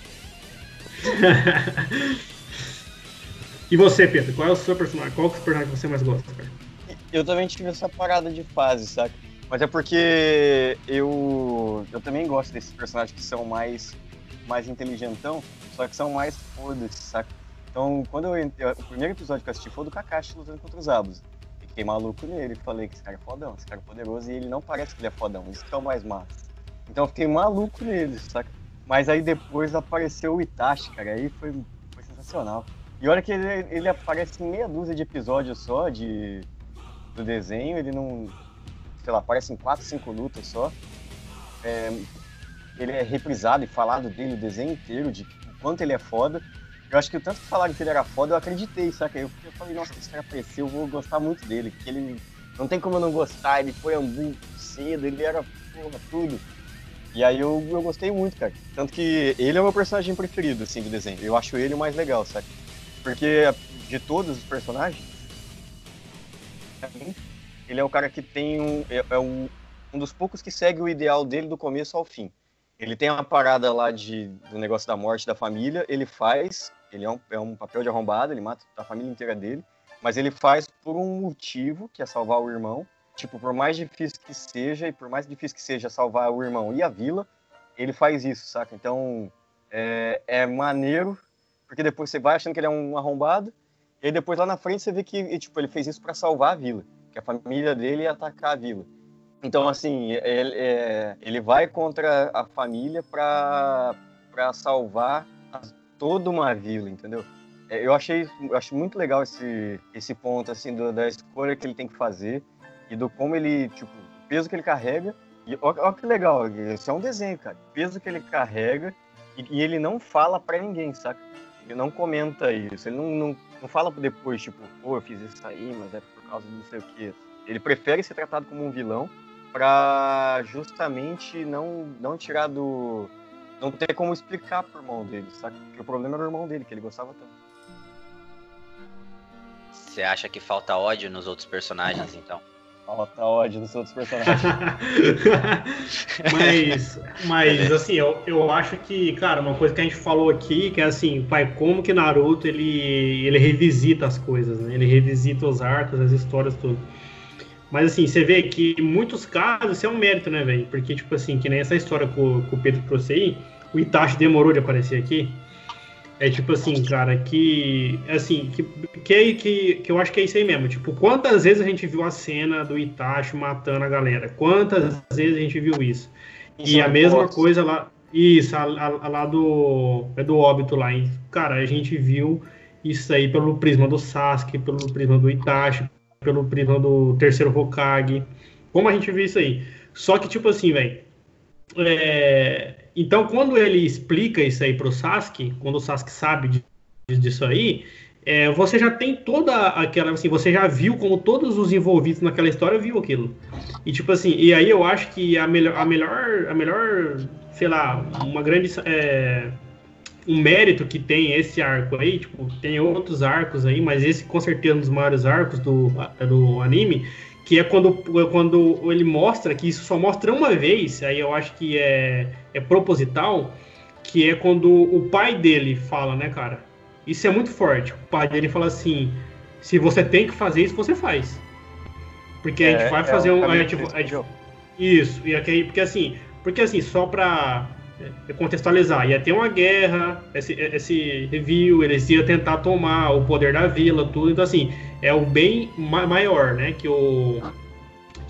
E você, Pedro? Qual é o seu personagem? Qual é o personagem que você mais gosta, cara? Eu também tive essa parada de fase, saca? Mas é porque eu, eu também gosto desses personagens que são mais, mais inteligentão, só que são mais foda-se, saca? Então, quando eu, ent- eu- O primeiro episódio que eu assisti foi do Kakashi lutando contra os Abus. Fiquei maluco nele, falei que esse cara é fodão, esse cara é poderoso e ele não parece que ele é fodão, isso que é o mais massa. Então eu fiquei maluco nele, saca? Mas aí depois apareceu o Itachi, cara, aí foi, foi sensacional. E olha que ele, ele aparece em meia dúzia de episódios só de, do desenho, ele não. Sei lá, aparece em quatro, cinco lutas só. É, ele é reprisado e falado dele o desenho inteiro, de o quanto ele é foda. Eu acho que o tanto que falaram que ele era foda, eu acreditei, saca? Eu, eu falei, nossa, esse cara apareceu, eu vou gostar muito dele, porque ele. Não tem como eu não gostar, ele foi ambu cedo, ele era porra, tudo. E aí eu, eu gostei muito, cara. Tanto que ele é o meu personagem preferido, assim, do desenho. Eu acho ele o mais legal, saca? Porque de todos os personagens, ele é o cara que tem um. É, é um, um dos poucos que segue o ideal dele do começo ao fim. Ele tem uma parada lá de, do negócio da morte da família, ele faz, ele é um, é um papel de arrombado, ele mata a família inteira dele, mas ele faz por um motivo, que é salvar o irmão. Tipo, por mais difícil que seja, e por mais difícil que seja salvar o irmão e a vila, ele faz isso, saca? Então, é, é maneiro porque depois você vai achando que ele é um arrombado, e aí depois lá na frente você vê que tipo, ele fez isso para salvar a vila, que a família dele ia atacar a vila. Então, assim, ele, é, ele vai contra a família para salvar toda uma vila, entendeu? É, eu achei eu acho muito legal esse, esse ponto, assim, do, da escolha que ele tem que fazer e do como ele, tipo, o peso que ele carrega. E olha que legal, isso é um desenho, cara. O peso que ele carrega e, e ele não fala para ninguém, saca? Ele não comenta isso, ele não, não, não fala depois, tipo, pô, eu fiz isso aí, mas é por causa de não sei o quê. Ele prefere ser tratado como um vilão para justamente não, não tirar do. não ter como explicar pro irmão dele, sabe? Porque o problema era o irmão dele, que ele gostava tanto. Você acha que falta ódio nos outros personagens, então? Falta ódio nos outros personagens. mas, mas assim, eu, eu acho que, cara, uma coisa que a gente falou aqui, que é assim, pai, como que Naruto ele, ele revisita as coisas, né? Ele revisita os arcos, as histórias, tudo. Mas assim, você vê que em muitos casos isso é um mérito, né, velho? Porque, tipo assim, que nem essa história que o, que o Pedro trouxe aí, o Itachi demorou de aparecer aqui. É tipo assim, cara, que. Assim, que, que, que, que eu acho que é isso aí mesmo. Tipo, quantas vezes a gente viu a cena do Itachi matando a galera? Quantas vezes a gente viu isso? isso e é a mesma coisa lá. Isso, a, a, a, lá do. É do óbito lá. hein? cara, a gente viu isso aí pelo prisma do Sasuke, pelo prisma do Itachi, pelo prisma do terceiro Hokage. Como a gente viu isso aí? Só que, tipo assim, velho. É... Então, quando ele explica isso aí pro Sasuke, quando o Sasuke sabe disso aí, é, você já tem toda aquela. Assim, você já viu como todos os envolvidos naquela história viu aquilo. E, tipo assim, e aí eu acho que a melhor. A melhor, a melhor sei lá, uma grande. É, um mérito que tem esse arco aí, tipo, tem outros arcos aí, mas esse com certeza é um dos maiores arcos do, do anime, que é quando, quando ele mostra, que isso só mostra uma vez, aí eu acho que é, é proposital, que é quando o pai dele fala, né, cara? Isso é muito forte. O pai dele fala assim: se você tem que fazer isso, você faz. Porque a gente é, vai fazer é um. A gente, a gente, isso, e aqui, porque assim, porque assim, só pra é, contextualizar. Ia ter uma guerra, esse, esse review, eles iam tentar tomar o poder da vila, tudo. Então, assim, é o bem ma maior, né? Que o,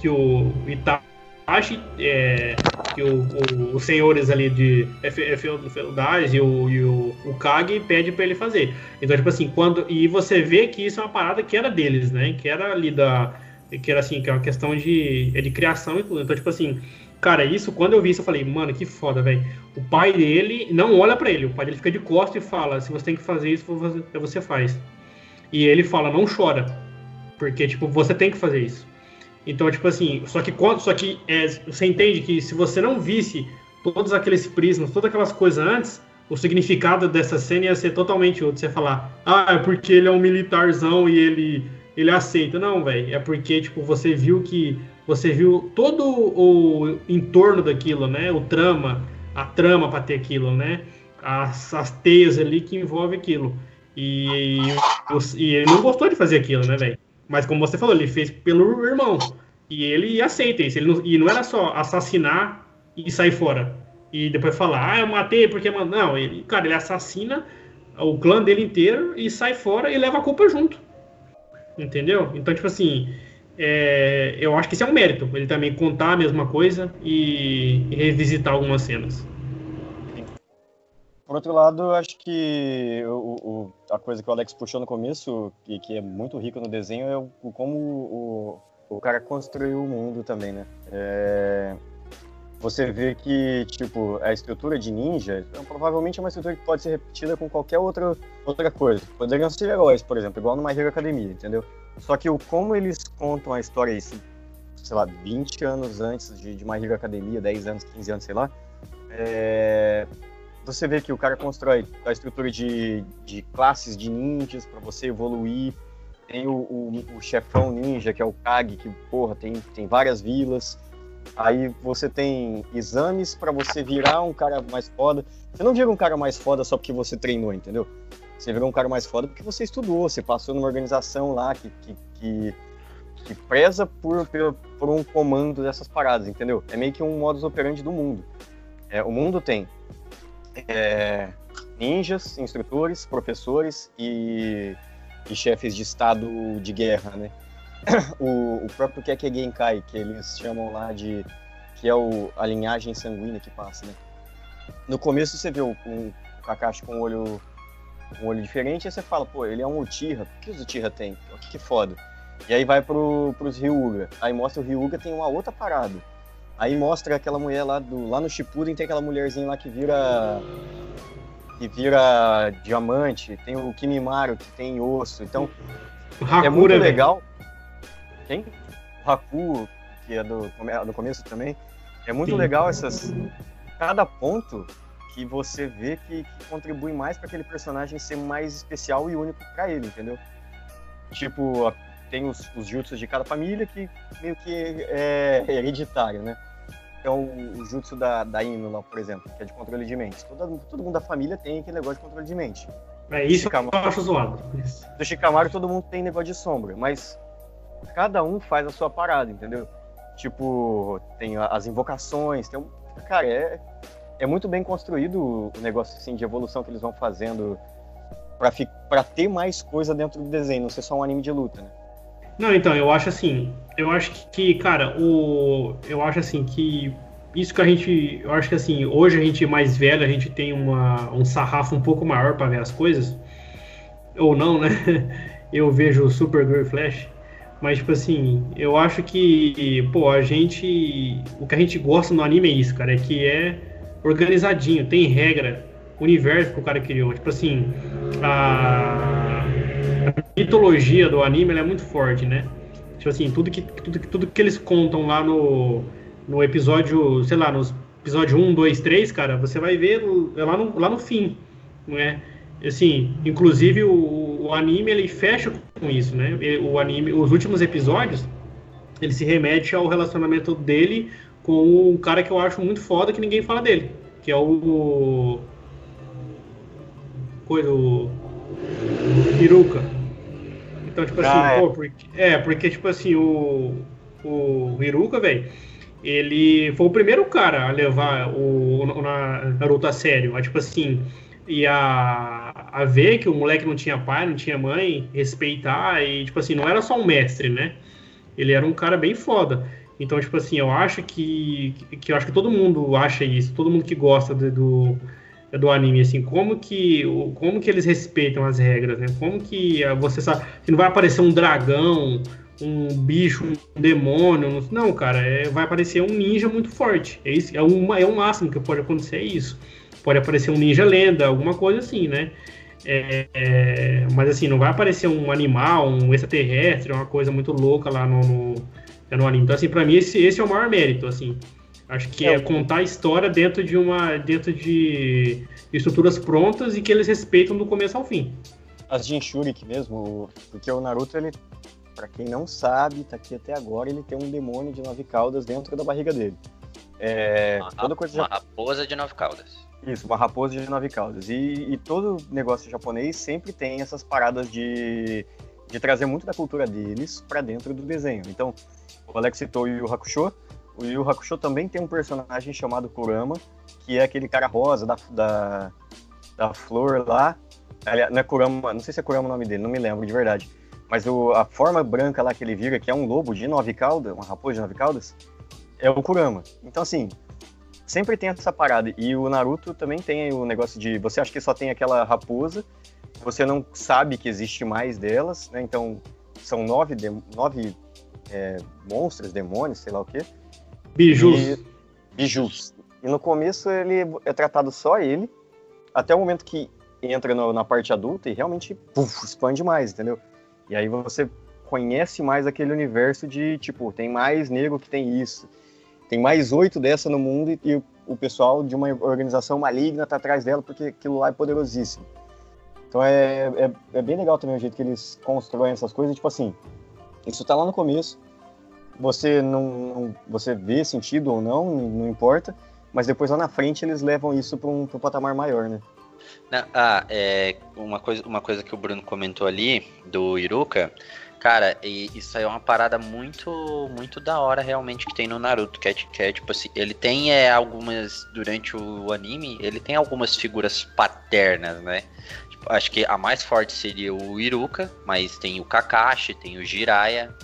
que o Itachi, é, que o, o, os senhores ali de feudais e o, e o, o Kage pede para ele fazer. Então, tipo assim, quando. E você vê que isso é uma parada que era deles, né? Que era ali da. Que era assim, que é uma questão de, é de criação e tudo. Então, tipo assim, Cara, isso, quando eu vi isso, eu falei, mano, que foda, velho. O pai dele não olha para ele, o pai dele fica de costas e fala: se você tem que fazer isso, você faz. E ele fala: não chora, porque, tipo, você tem que fazer isso. Então, tipo assim, só que, só que é, você entende que se você não visse todos aqueles prismas, todas aquelas coisas antes, o significado dessa cena ia ser totalmente outro. Você falar, ah, é porque ele é um militarzão e ele, ele aceita. Não, velho, é porque, tipo, você viu que você viu todo o entorno daquilo, né? O trama, a trama para ter aquilo, né? As, as teias ali que envolve aquilo. E, e, ele não gostou de fazer aquilo, né, velho? Mas como você falou, ele fez pelo irmão. E ele aceita isso. Ele não, e não era só assassinar e sair fora. E depois falar, ah, eu matei porque. Não, ele, cara, ele assassina o clã dele inteiro e sai fora e leva a culpa junto. Entendeu? Então, tipo assim, é, eu acho que isso é um mérito, ele também contar a mesma coisa e, e revisitar algumas cenas. Por outro lado, eu acho que o, o, a coisa que o Alex puxou no começo, e que é muito rico no desenho, é o, como o, o cara construiu o mundo também, né? É, você vê que, tipo, a estrutura de ninja é, provavelmente é uma estrutura que pode ser repetida com qualquer outra, outra coisa. Poderiam ser heróis, por exemplo, igual no My Hero Academia, entendeu? Só que o como eles contam a história aí, sei lá, 20 anos antes de, de My Hero Academia, 10 anos, 15 anos, sei lá, é... você vê que o cara constrói a estrutura de, de classes de ninjas para você evoluir. Tem o, o, o, chefão ninja, que é o Kage, que, porra, tem, tem várias vilas. Aí você tem exames para você virar um cara mais foda. Você não vira um cara mais foda só porque você treinou, entendeu? Você virou um cara mais foda porque você estudou, você passou numa organização lá que, que, que, que preza por, por, por, um comando dessas paradas, entendeu? É meio que um modus operandi do mundo. É, o mundo tem é, ninjas, instrutores, professores e, e chefes de estado de guerra, né? O, o próprio Kekke Genkai, que eles chamam lá de que é o, a linhagem sanguínea que passa, né? No começo você vê o, um, o Kakashi com um olho, um olho diferente, aí você fala, pô, ele é um Uchiha, por que os Uchiha tem? Pô, que foda. E aí vai pro, pros Ryuga, aí mostra o Ryuga tem uma outra parada. Aí mostra aquela mulher lá do lá no Shippuden tem aquela mulherzinha lá que vira que vira diamante, tem o Kimimaru que tem osso. Então Hakura, é muito velho. legal. Quem? O Haku, que é do, do começo também. É muito Sim. legal essas. Cada ponto que você vê que, que contribui mais para aquele personagem ser mais especial e único para ele, entendeu? Tipo, a- tem os, os jutsus de cada família que meio que é hereditário, né? Então, o jutsu da, da Ino lá, por exemplo, que é de controle de mente. Todo, todo mundo da família tem aquele negócio de controle de mente. É isso que Shikamaru. eu acho zoado. Do Shikamaru todo mundo tem negócio de sombra, mas cada um faz a sua parada, entendeu? Tipo, tem as invocações, tem um... Cara, é, é muito bem construído o negócio assim, de evolução que eles vão fazendo pra ter mais coisa dentro do desenho, não ser só um anime de luta, né? Não, então, eu acho assim, eu acho que, cara, o. Eu acho assim que. Isso que a gente. Eu acho que assim, hoje a gente mais velho, a gente tem uma, um sarrafo um pouco maior pra ver as coisas. Ou não, né? Eu vejo Supergirl e Flash. Mas, tipo assim, eu acho que, pô, a gente. O que a gente gosta no anime é isso, cara, é que é organizadinho, tem regra, universo que o cara criou. Tipo assim, a, a mitologia do anime é muito forte, né? Tipo assim, tudo que, tudo, tudo que eles contam lá no, no episódio, sei lá, nos episódio 1, 2, 3, cara, você vai ver no- é lá no, lá no fim, não é? Assim, inclusive o, o anime ele fecha com isso, né? O anime, os últimos episódios, ele se remete ao relacionamento dele com um cara que eu acho muito foda que ninguém fala dele, que é o coisa o Hiruka. Então, tipo assim, Ah, é. pô, porque, é, porque tipo assim, o o Hiruka, velho, ele foi o primeiro cara a levar o, o na- Naruto a sério, a, tipo assim, e a, a ver que o moleque não tinha pai, não tinha mãe, respeitar e tipo assim, não era só um mestre, né? Ele era um cara bem foda. Então, tipo assim, eu acho que, que eu acho que todo mundo acha isso, todo mundo que gosta de- do, do anime, assim, como que, como que eles respeitam as regras, né? Como que ah, você sabe, que não vai aparecer um dragão, um bicho, um demônio, não, não, cara, é- vai aparecer um ninja muito forte. É isso, é uma, é o máximo que pode acontecer é isso. Pode aparecer um ninja lenda, alguma coisa assim, né? É, é, mas assim, não vai aparecer um animal, um extraterrestre, uma coisa muito louca lá no, no, no anime. Então, assim, pra mim, esse, esse é o maior mérito, assim. Acho que É, é contar a história dentro de uma. dentro de estruturas prontas e que eles respeitam do começo ao fim. As Jinchuriki mesmo, porque o Naruto, ele, pra quem não sabe, tá aqui até agora, ele tem um demônio de nove caudas dentro da barriga dele. É, Uma, toda coisa uma raposa de nove caudas. Isso, uma raposa de nove caudas. E, e todo negócio japonês sempre tem essas paradas de, de trazer muito da cultura deles pra dentro do desenho. Então, o Alex citou o Yu Hakusho. O Yu Hakusho também tem um personagem chamado Kurama, que é aquele cara rosa da, da, da flor lá. Aliás, não é Kurama, não sei se é Kurama o nome dele, não me lembro de verdade. Mas o, a forma branca lá que ele vira, que é um lobo de nove caudas, uma raposa de nove caudas, é o Kurama. Então, assim, sempre tem essa parada. E o Naruto também tem o negócio de você acha que só tem aquela raposa, você não sabe que existe mais delas, né? Então são nove, nove é, monstros, demônios, sei lá o quê. Bijus. E- bijus. E no começo ele é tratado só ele, até o momento que entra no- na parte adulta e realmente puf, expande mais, entendeu? E aí você conhece mais aquele universo de, tipo, tem mais negro que tem isso. Tem mais oito dessa no mundo e, e o- o pessoal de uma organização maligna tá atrás dela porque aquilo lá é poderosíssimo. Então é, é, é bem legal também o jeito que eles constroem essas coisas. Tipo assim, isso tá lá no começo. Você não, não- você vê sentido ou não, não importa. Mas depois lá na frente eles levam isso para um, pra um patamar maior, né? Ah, é, uma, coisa, uma coisa que o Bruno comentou ali, do Iruka, Cara, e isso aí é uma parada muito muito da hora realmente que tem no Naruto, que é, que é tipo assim, ele tem é, algumas, durante o anime, ele tem algumas figuras paternas, né? Acho que a mais forte seria o Iruka, mas tem o Kakashi, tem o Jiraiya,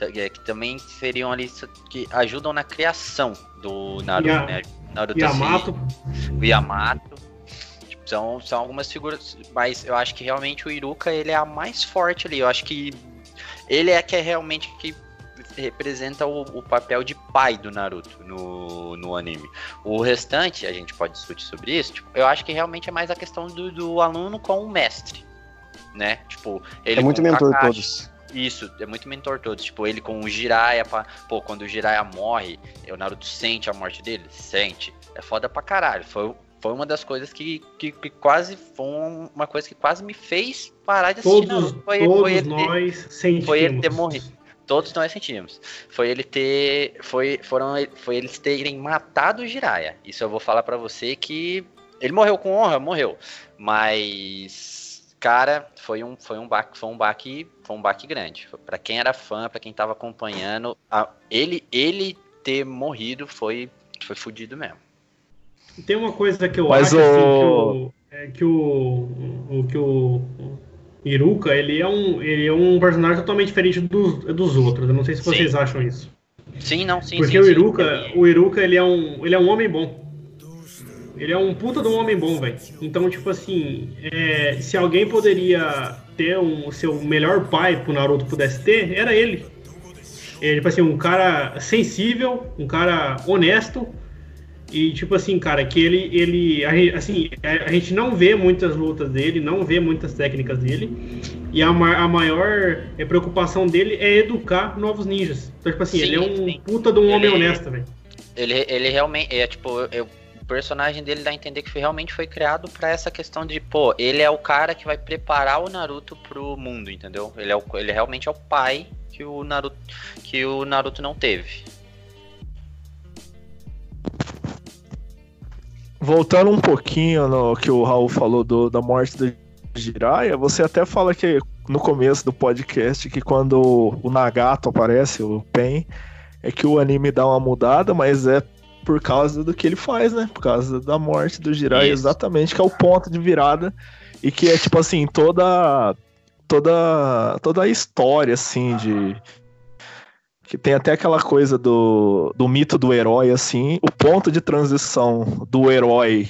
é, que também seriam ali que ajudam na criação do Naruto, Ya- né? Naruto Yamato, o Yamato. Tipo, são, são algumas figuras, mas eu acho que realmente o Iruka ele é a mais forte ali. Eu acho que ele é que é realmente que representa o, o papel de pai do Naruto no, no anime. O restante, a gente pode discutir sobre isso, tipo, eu acho que realmente é mais a questão do, do aluno com o mestre, né? Tipo, ele É muito mentor Kakashi. todos. Isso, é muito mentor todos. Tipo, ele com o Jiraiya, pá, pô, quando o Jiraiya morre, o Naruto sente a morte dele? Sente. É foda pra caralho. Foi, foi uma das coisas que, que, que quase. Foi um- uma coisa que quase me fez parar de assistir todos, Naruto. Foi, todos foi ele nós sentimos. foi ele ter morrido. Todos nós sentimos. Foi ele ter. Foi, foram, foi eles terem matado o Jiraiya. Isso eu vou falar pra você que. Ele morreu com honra, morreu. Mas. Cara, foi um, foi um baque, foi um baque, foi um baque grande. Pra quem era fã, pra quem tava acompanhando, a- ele, ele ter morrido foi, foi fudido mesmo. Tem uma coisa que eu Mas acho o- assim, que o, é que o, o que o Iruka, ele é um ele é um personagem totalmente diferente dos, dos outros. Eu não sei se Sim. vocês acham isso. Sim, não, sim, Porque sim. o sim. Iruka, Ele- o Iruka, ele é um ele é um homem bom. Ele é um puta de um homem bom, velho. Então, tipo assim, é, se alguém poderia ter um, o seu melhor pai pro Naruto pudesse ter, era ele. Ele, tipo assim, um cara sensível, um cara honesto. E, tipo assim, cara, que ele, ele assim, a, a gente não vê muitas lutas dele, não vê muitas técnicas dele. E a, a maior é, preocupação dele é educar novos ninjas. Então, tipo assim, Sim, ele é um sim. puta de um homem Ele- honesto, velho. Ele, ele realmente, é tipo, eu- o personagem dele dá a entender que foi- realmente foi criado pra essa questão de, pô, ele é o cara que vai preparar o Naruto pro mundo, entendeu? Ele, é o, ele realmente é o pai que o Naruto, que o Naruto não teve. Voltando um pouquinho no que o Raul falou do, da morte do Jiraiya, você até fala que no começo do podcast que quando o Nagato aparece, o Pen, é que o anime dá uma mudada, mas é por causa do que ele faz, né? Por causa da morte do Jiraiya, Isso. exatamente, que é o ponto de virada e que é tipo assim, toda toda toda a história assim de que tem até aquela coisa do, do mito do herói, assim, o ponto de transição do herói,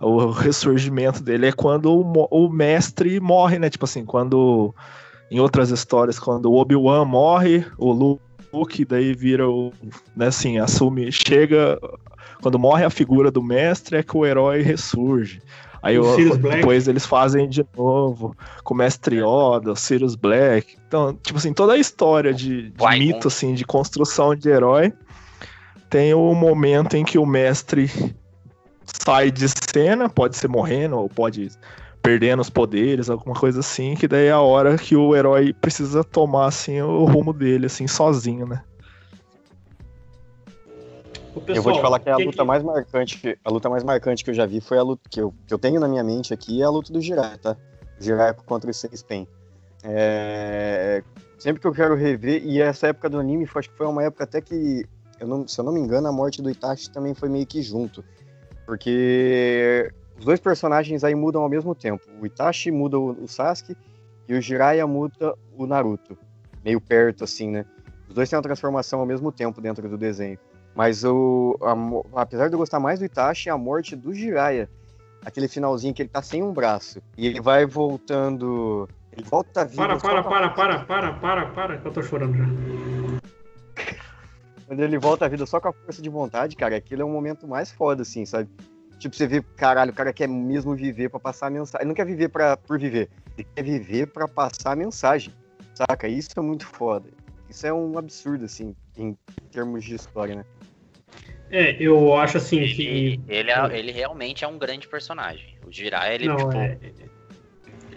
o ressurgimento dele é quando o, o mestre morre, né? Tipo assim, quando em outras histórias, quando o Obi-Wan morre, o Lu- Luke daí vira o, né, assim, assume, chega, quando morre a figura do mestre é que o herói ressurge. Aí O Sirius Black. depois eles fazem de novo com o Mestre Yoda, o Sirius Black. Então, tipo assim, toda a história de, de mito, assim, de construção de herói, tem o momento em que o mestre sai de cena, pode ser morrendo, ou pode perdendo os poderes, alguma coisa assim, que daí é a hora que o herói precisa tomar, assim, o rumo dele, assim, sozinho, né? Ô, eu vou te pessoal, falar que a que luta mais marcante, a luta mais marcante que eu já vi foi a luta que eu, que eu tenho na minha mente aqui é a luta do Jiraiya, tá? Jiraiya contra o Seis Pen. É, sempre que eu quero rever e essa época do anime, acho que foi uma época até que, eu não, se eu não me engano, a morte do Itachi também foi meio que junto, porque os dois personagens aí mudam ao mesmo tempo. O Itachi muda o, Sasuke e o Jiraiya muda o Naruto, meio perto assim, né? Os dois têm uma transformação ao mesmo tempo dentro do desenho. Mas o, a apesar de eu gostar mais do Itachi, a morte do Jiraiya, aquele finalzinho que ele tá sem um braço e ele vai voltando, volta vida. Para, para, para, para, para, para, para, que eu tô chorando já. Quando ele volta à vida só com a força de vontade, cara, aquilo é um momento mais foda, assim, sabe? Tipo, você vê, caralho, o cara quer mesmo viver pra passar a mensagem. Ele não quer viver pra, por viver, ele quer viver pra passar a mensagem, saca? Isso é muito foda. Isso é um absurdo, assim, em termos de história, né? É, eu acho assim Ele, que. ele, é- ele realmente é um grande personagem. O Jiraiya, ele, Não, tipo, é-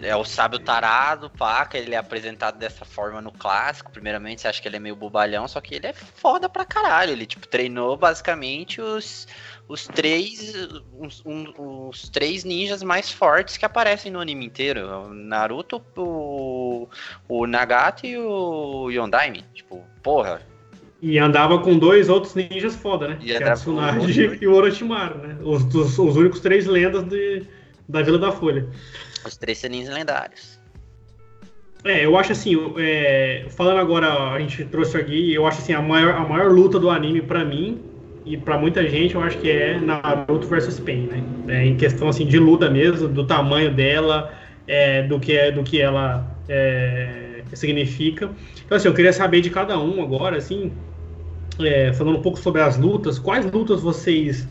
é o sábio tarado, que ele é apresentado dessa forma no clássico. Primeiramente, você acha que ele é meio bobalhão, só que ele é foda pra caralho. Ele, tipo, treinou basicamente os, os três os, um, os três ninjas mais fortes que aparecem no anime inteiro. O Naruto, o, o Nagato e o Yondaime. Tipo, porra. E andava com dois outros ninjas foda, né? E que é a andava Tsunade e o Orochimaru, né? Os, os, os únicos três lendas de, da Vila da Folha. Os três senins lendários. É, eu acho assim, é, falando agora, a gente trouxe aqui, eu acho assim, a maior, a maior luta do anime pra mim e pra muita gente, eu acho que é Naruto versus Pain, né? É, em questão assim de luta mesmo, do tamanho dela, é, do que é, do que ela é, significa. Então assim, eu queria saber de cada um agora, assim, é, falando um pouco sobre as lutas, quais lutas vocês,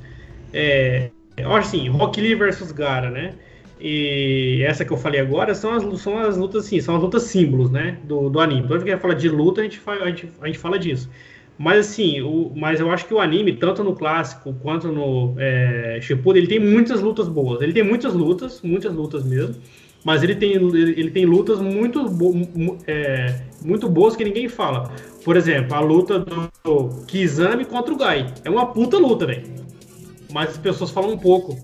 é, eu acho assim, Rock Lee versus Gara, né? E essa que eu falei agora são as, são as lutas, assim, são as lutas símbolos, né? Do, do anime. Toda vez que a gente fala de luta, a gente, fala, a gente, a gente fala disso. Mas assim, o, mas eu acho que o anime, tanto no clássico quanto no é, Shippuden, ele tem muitas lutas boas. Ele tem muitas lutas, muitas lutas mesmo. Mas ele tem, ele, tem lutas muito, é, muito boas que ninguém fala. Por exemplo, a luta do Kizami contra o Gai. É uma puta luta, velho. Mas as pessoas falam um pouco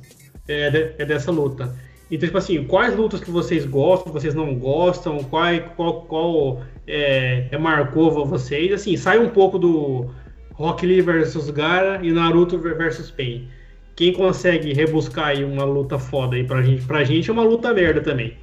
é, de- é dessa luta. Então, tipo assim, quais lutas que vocês gostam, vocês não gostam, qual, qual, qual é, é, marcou vocês? Assim, sai um pouco do Rock Lee versus Gara e Naruto versus Pain. Quem consegue rebuscar aí uma luta foda aí pra gente? Pra gente é uma luta merda também.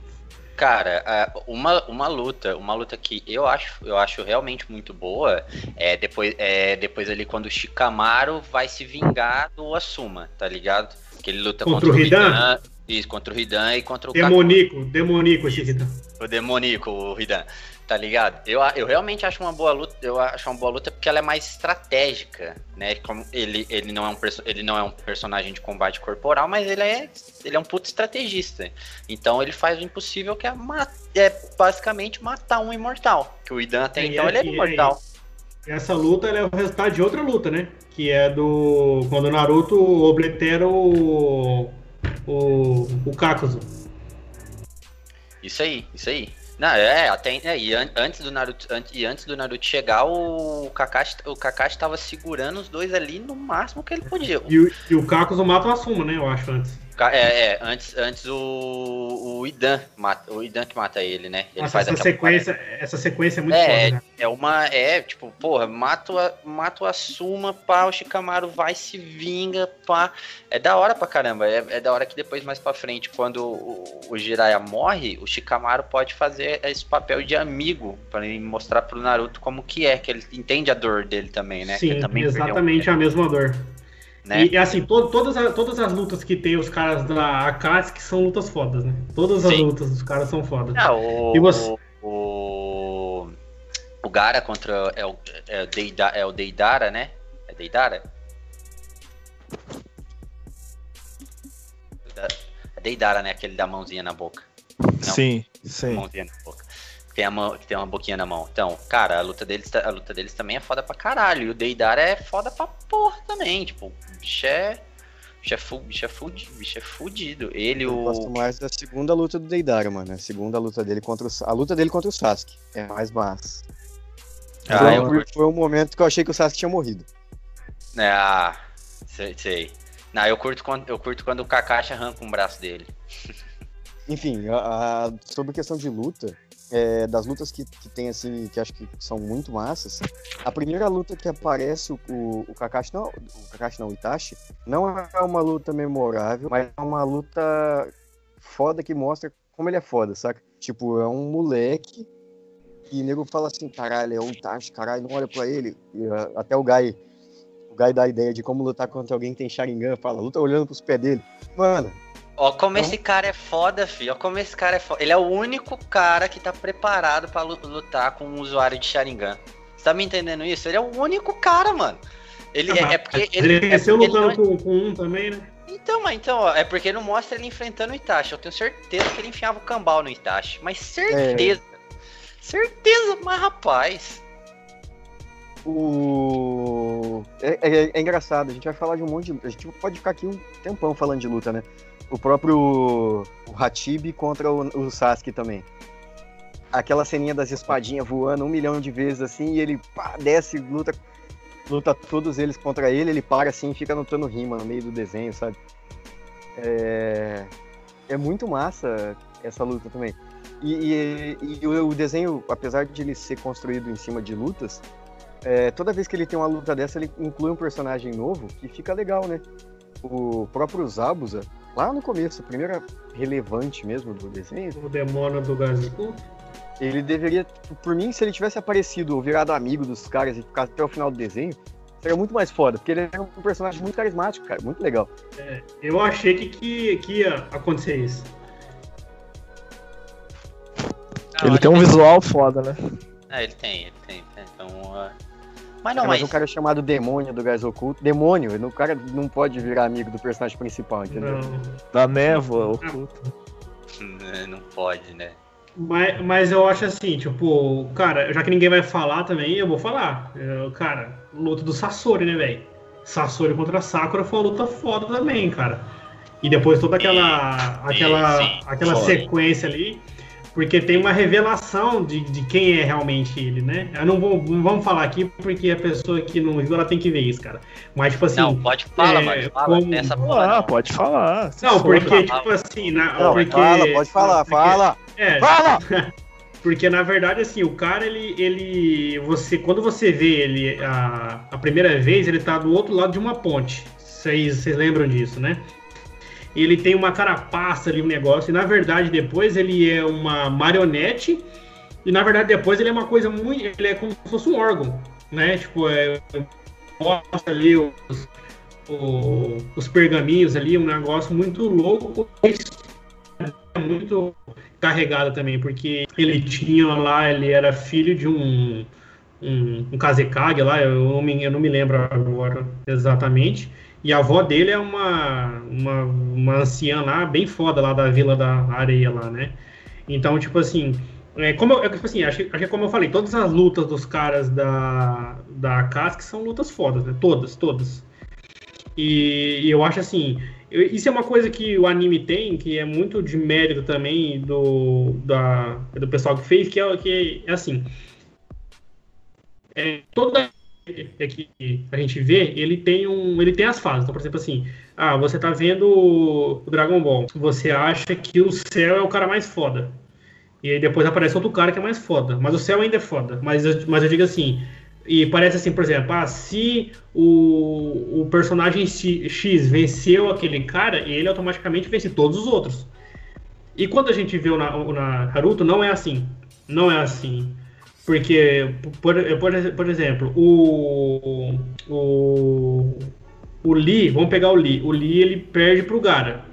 Cara, é, uma, uma luta, uma luta que eu acho, eu acho realmente muito boa é depois, é depois ali quando o Shikamaru vai se vingar do Asuma, tá ligado? Que ele luta Contra contra, o o Hidan? Isso, contra o Hidan e contra o Kaku- Demonico, demonico esse tá? o demônico, o Hidan, tá ligado? Eu, eu realmente acho uma boa luta, eu acho uma boa luta porque ela é mais estratégica, né? Como ele, ele, não é um, ele não é um personagem de combate corporal, mas ele é, ele é um puto estrategista. Então ele faz o impossível que é, é basicamente matar um imortal. Que o Hidan até É, então ele é e- e- imortal. Essa luta é o resultado de outra luta, né? Que é do. Quando o Naruto oblitera o. O. O Kakuzu. Isso aí, isso aí. Não, é, até é, e an- antes do Naruto, an- e antes do Naruto chegar, o Kakashi, o Kakashi tava segurando os dois ali no máximo que ele podia. E, o- e o Kakuzu mata o Asuma, né? Eu acho, antes. É, é, antes, antes o, o Idan mata, o Idan que mata ele, né? Ele Nossa, essa aquela sequência, essa sequência é muito É, foda, né? É uma. É, tipo, porra, mata o, mata o Asuma, pá, o Shikamaru vai, se vinga, pá. É da hora pra caramba. É, é da hora que depois, mais pra frente, quando o, o Jiraiya morre, o Shikamaru pode fazer esse papel de amigo pra ele mostrar pro Naruto como que é, que ele entende a dor dele também, né? Sim, também exatamente a mesma dor. Né? E assim, to- todas, as, todas as lutas que tem os caras da Akatsuki são lutas fodas, né? Todas as Sim. lutas dos caras são fodas. Ah, o, E você? o, o Gara contra. É o, é, o Deida, é o Deidara, né? É Deidara? É Deidara, né? Aquele da mãozinha na boca. Sim, sim. Mãozinha na boca. Que tem, a mão, que tem uma boquinha na mão. Então, cara, a luta, deles, a luta deles também é foda pra caralho. E o Deidara é foda pra porra também. Tipo, o bicho é. Bicho é, fu, bicho é, fudi, bicho é fudido. Ele, Eu o. gosto mais da segunda luta do Deidara, mano. A segunda luta dele contra o, a luta dele contra o Sasuke. É mais massa. Ah, foi, eu um- foi um momento que eu achei que o Sasuke tinha morrido. É, ah, sei, sei. Não, eu curto, quando, eu curto quando o Kakashi arranca um braço dele. Enfim, a- a- sobre questão de luta, é, das lutas que, que tem, assim, que acho que são muito massas, a primeira luta que aparece o, o, o Kakashi, não, o Kakashi não, o Itachi, não é uma luta memorável, mas é uma luta foda que mostra como ele é foda, saca? Tipo, é um moleque que o nego fala assim, caralho, é o Itachi, caralho, não olha pra ele. E, ah, até o Gai, o Gai dá a ideia de como lutar contra alguém que tem Sharingan, fala, luta olhando pros pés dele. Mano, Ó, como Então- esse cara é foda, filho. Ó, como esse cara é foda. Ele é o único cara que tá preparado pra lu- lutar com um usuário de Sharingan. Você tá me entendendo isso? Ele é o único cara, mano. Ele é, é porque Ele, ele. é cresceu ele lutando não- com, com um também, né? Então, mas então, ó, é porque não mostra ele enfrentando o Itachi. Eu tenho certeza que ele enfiava o cambal no Itachi. Mas certeza. Certeza, mas rapaz. O. É, é, é, engraçado, a gente vai falar de um monte de. A gente pode ficar aqui um tempão falando de luta, né? O próprio o Hatibi contra o, o Sasuke também. Aquela ceninha das espadinhas voando um milhão de vezes assim, e ele pá, desce, luta, luta todos eles contra ele, ele para assim e fica notando rima no meio do desenho, sabe? É, é muito massa essa luta também. E, e, e, o desenho, apesar de ele ser construído em cima de lutas, é, toda vez que ele tem uma luta dessa, ele inclui um personagem novo que fica legal, né? O próprio Zabuza, lá no começo, a primeira relevante mesmo do desenho. O demônio do Gazuku? Ele deveria, por mim, se ele tivesse aparecido ou virado amigo dos caras e ficasse até o final do desenho, seria muito mais foda, porque ele é um personagem muito carismático, cara, muito legal. É, eu achei que, que, que ia acontecer isso. Não, ele tem um visual foda, né? É, ele tem, ele tem. Então, uh... Mas não, é, mas, mas um cara chamado Demônio do Gás Oculto. Demônio, o cara não pode virar amigo do personagem principal, entendeu? Não. Da névoa oculta. Não pode, né? Mas, mas eu acho assim, tipo, cara, já que ninguém vai falar também, eu vou falar. Eu, cara, luta do Sasori, né, velho? Sasori contra Sakura foi uma luta foda também, cara. E depois toda aquela, sim, aquela, sim, aquela sequência ali. Porque tem uma revelação de, de quem é realmente ele, né? Eu não, vou, não vamos falar aqui porque a pessoa que não viu, ela tem que ver isso, cara. Mas, tipo assim. Não, pode falar, é, mas fala como... essa porra. Ah, pode falar. Não, porque, tipo assim. Na, não, porque, fala, pode falar, porque, fala. É, fala! Porque na verdade, assim, o cara, ele. ele você, quando você vê ele a, a primeira vez, ele tá do outro lado de uma ponte. Vocês lembram disso, né? Ele tem uma carapaça ali, um negócio, e na verdade depois ele é uma marionete, e na verdade depois ele é uma coisa muito. Ele é como se fosse um órgão, né? Tipo, é, mostra ali os, os, os pergaminhos ali, um negócio muito louco, muito carregado também, porque ele tinha lá, ele era filho de um. Um, um Kazekage lá, eu não, me, eu não me lembro agora exatamente, e a avó dele é uma, uma, uma anciã lá, bem foda lá da Vila da Areia lá, né? Então, tipo assim, é, como eu, é, tipo assim, acho, acho que como eu falei, todas as lutas dos caras da, da Kask são lutas fodas, né? Todas, todas. E, e eu acho assim, eu, isso é uma coisa que o anime tem, que é muito de mérito também do, da, do pessoal que fez, que é, que é, é assim. É, toda é que a gente vê, ele tem um, ele tem as fases. Então, por exemplo, assim, ah, você tá vendo o Dragon Ball, você acha que o céu é o cara mais foda. E aí depois aparece outro cara que é mais foda. Mas o céu ainda é foda. Mas, mas eu digo assim, e parece assim, por exemplo, ah, se o, o personagem X venceu aquele cara, ele automaticamente vence todos os outros. E quando a gente vê o, na, o Naruto, não é assim. Não é assim. Porque, por, por, por exemplo, o, o, o Lee, vamos pegar o Lee. O Lee ele perde pro Gara.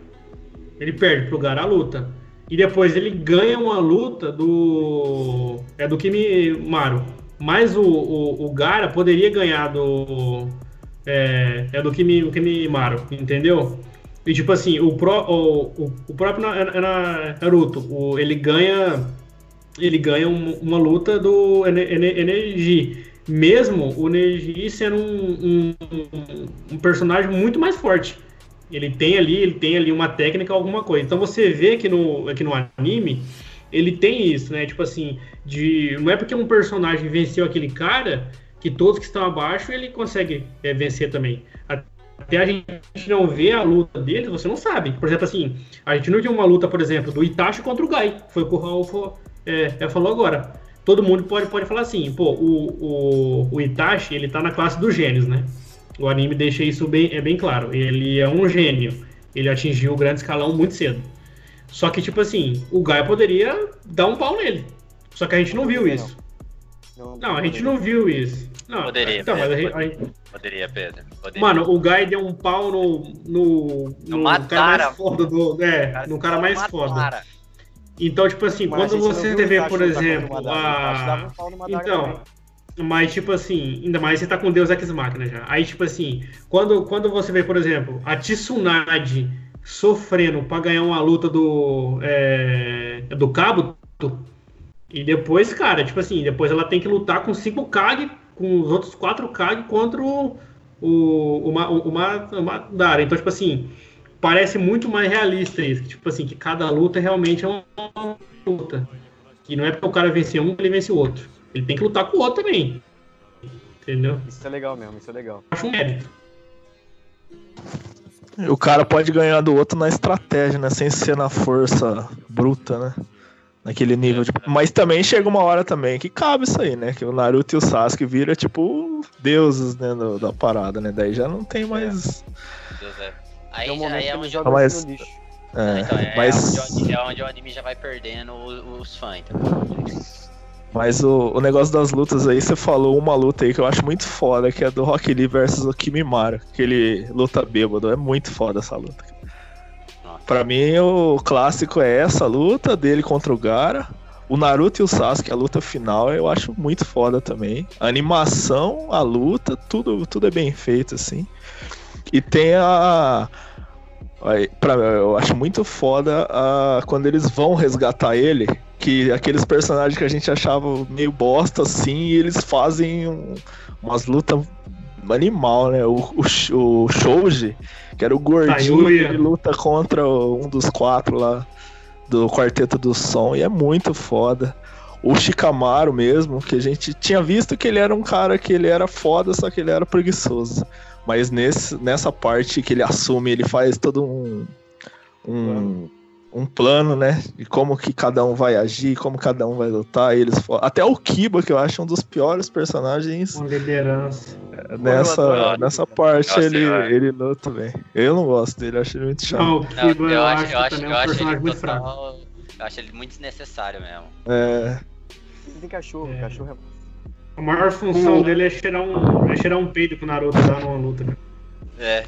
Ele perde pro Gara a luta. E depois ele ganha uma luta do. É do Kimimaro. Mas o, o, o Gara poderia ganhar do. É, é do Kimi, Kimimaro, entendeu? E tipo assim, o, pro, o, o, próprio Naruto, o, ele ganha ele ganha um, uma luta do Energy. Mesmo o Energy sendo um, um, um, personagem muito mais forte. Ele tem ali, ele tem ali uma técnica, alguma coisa. Então você vê que no, aqui no anime, ele tem isso, né? Tipo assim, de. Não é porque um personagem venceu aquele cara que todos que estão abaixo ele consegue é, vencer também. Até a gente não vê a luta dele, você não sabe. Por exemplo, assim, a gente não viu uma luta, por exemplo, do Itachi contra o Gai. Foi o que o Raul é, ela falou agora. Todo mundo pode, pode falar assim, pô, o, o, o Itachi, ele tá na classe dos gênios, né? O anime deixa isso bem, é bem claro. Ele é um gênio. Ele atingiu o grande escalão muito cedo. Só que, tipo assim, o Gaia poderia dar um pau nele. Só que a gente não viu isso. Não, não a gente não viu isso. Não, poderia, então, Pedro, mas a gente, poderia, Pedro. Poderia. Mano, o Gaia deu um pau no. No, no, no cara mais foda do. É, no cara mais foda. Então, tipo assim, mas quando você vê, por exemplo, a. Então. Mas, tipo assim, ainda mais você tá com Deus Ex Machina já. Aí, tipo assim, quando, quando você vê, por exemplo, a Tsunade sofrendo para ganhar uma luta do. É, do Cabo. E depois, cara, tipo assim, depois ela tem que lutar com cinco Kag com os outros quatro Kage contra o, o, o, o, o Madara. Então, tipo assim, parece muito mais realista isso. Tipo assim, que cada luta realmente é uma luta. Que não é porque o cara vencer um, ele vence o outro. Ele tem que lutar com o outro também. Entendeu? Isso é legal mesmo, isso é legal. Acho um mérito. O cara pode ganhar do outro na estratégia, né? Sem ser na força bruta, né? Naquele nível de... Mas também chega uma hora também que cabe isso aí, né? Que o Naruto e o Sasuke viram, tipo, deuses, né? Do, da parada, né? Daí já não tem mais... Deus é. Aí, é um aí é onde joga mas... no lixo. É, então, é, mas... é, onde, é onde o anime já vai perdendo os, os fãs, entendeu? Mas o, o negócio das lutas aí, você falou uma luta aí que eu acho muito foda, que é do Rock Lee versus o Kimimara. Que ele luta bêbado. É muito foda essa luta. Pra mim, o clássico é essa luta dele contra o Gara. O Naruto e o Sasuke, a luta final, eu acho muito foda também. A animação, a luta, tudo, tudo é bem feito, assim. E tem a. Pra, eu acho muito foda a, quando eles vão resgatar ele, que aqueles personagens que a gente achava meio bosta assim, e eles fazem um, umas lutas animal, né? O, o, o Shouji, que era o gordinho, ele luta contra um dos quatro lá do Quarteto do Som, e é muito foda. O Shikamaru mesmo, que a gente tinha visto que ele era um cara que ele era foda, só que ele era preguiçoso. Mas nesse, nessa parte que ele assume, ele faz todo um, um, um plano, né? De como que cada um vai agir, como cada um vai lutar. Eles até o Kiba, que eu acho um dos piores personagens. Com liderança. É, nessa, nessa parte Nossa, ele, eu... ele luta bem. Eu não gosto dele, acho ele muito chato. Não, o Kiba eu, eu, acho, eu acho, eu acho ele muito total, fraco. Eu acho ele muito desnecessário mesmo. É. Tem cachorro, é. cachorro é a maior função uhum. dele é cheirar um, é cheirar um peido pro Naruto dar numa luta, né? É.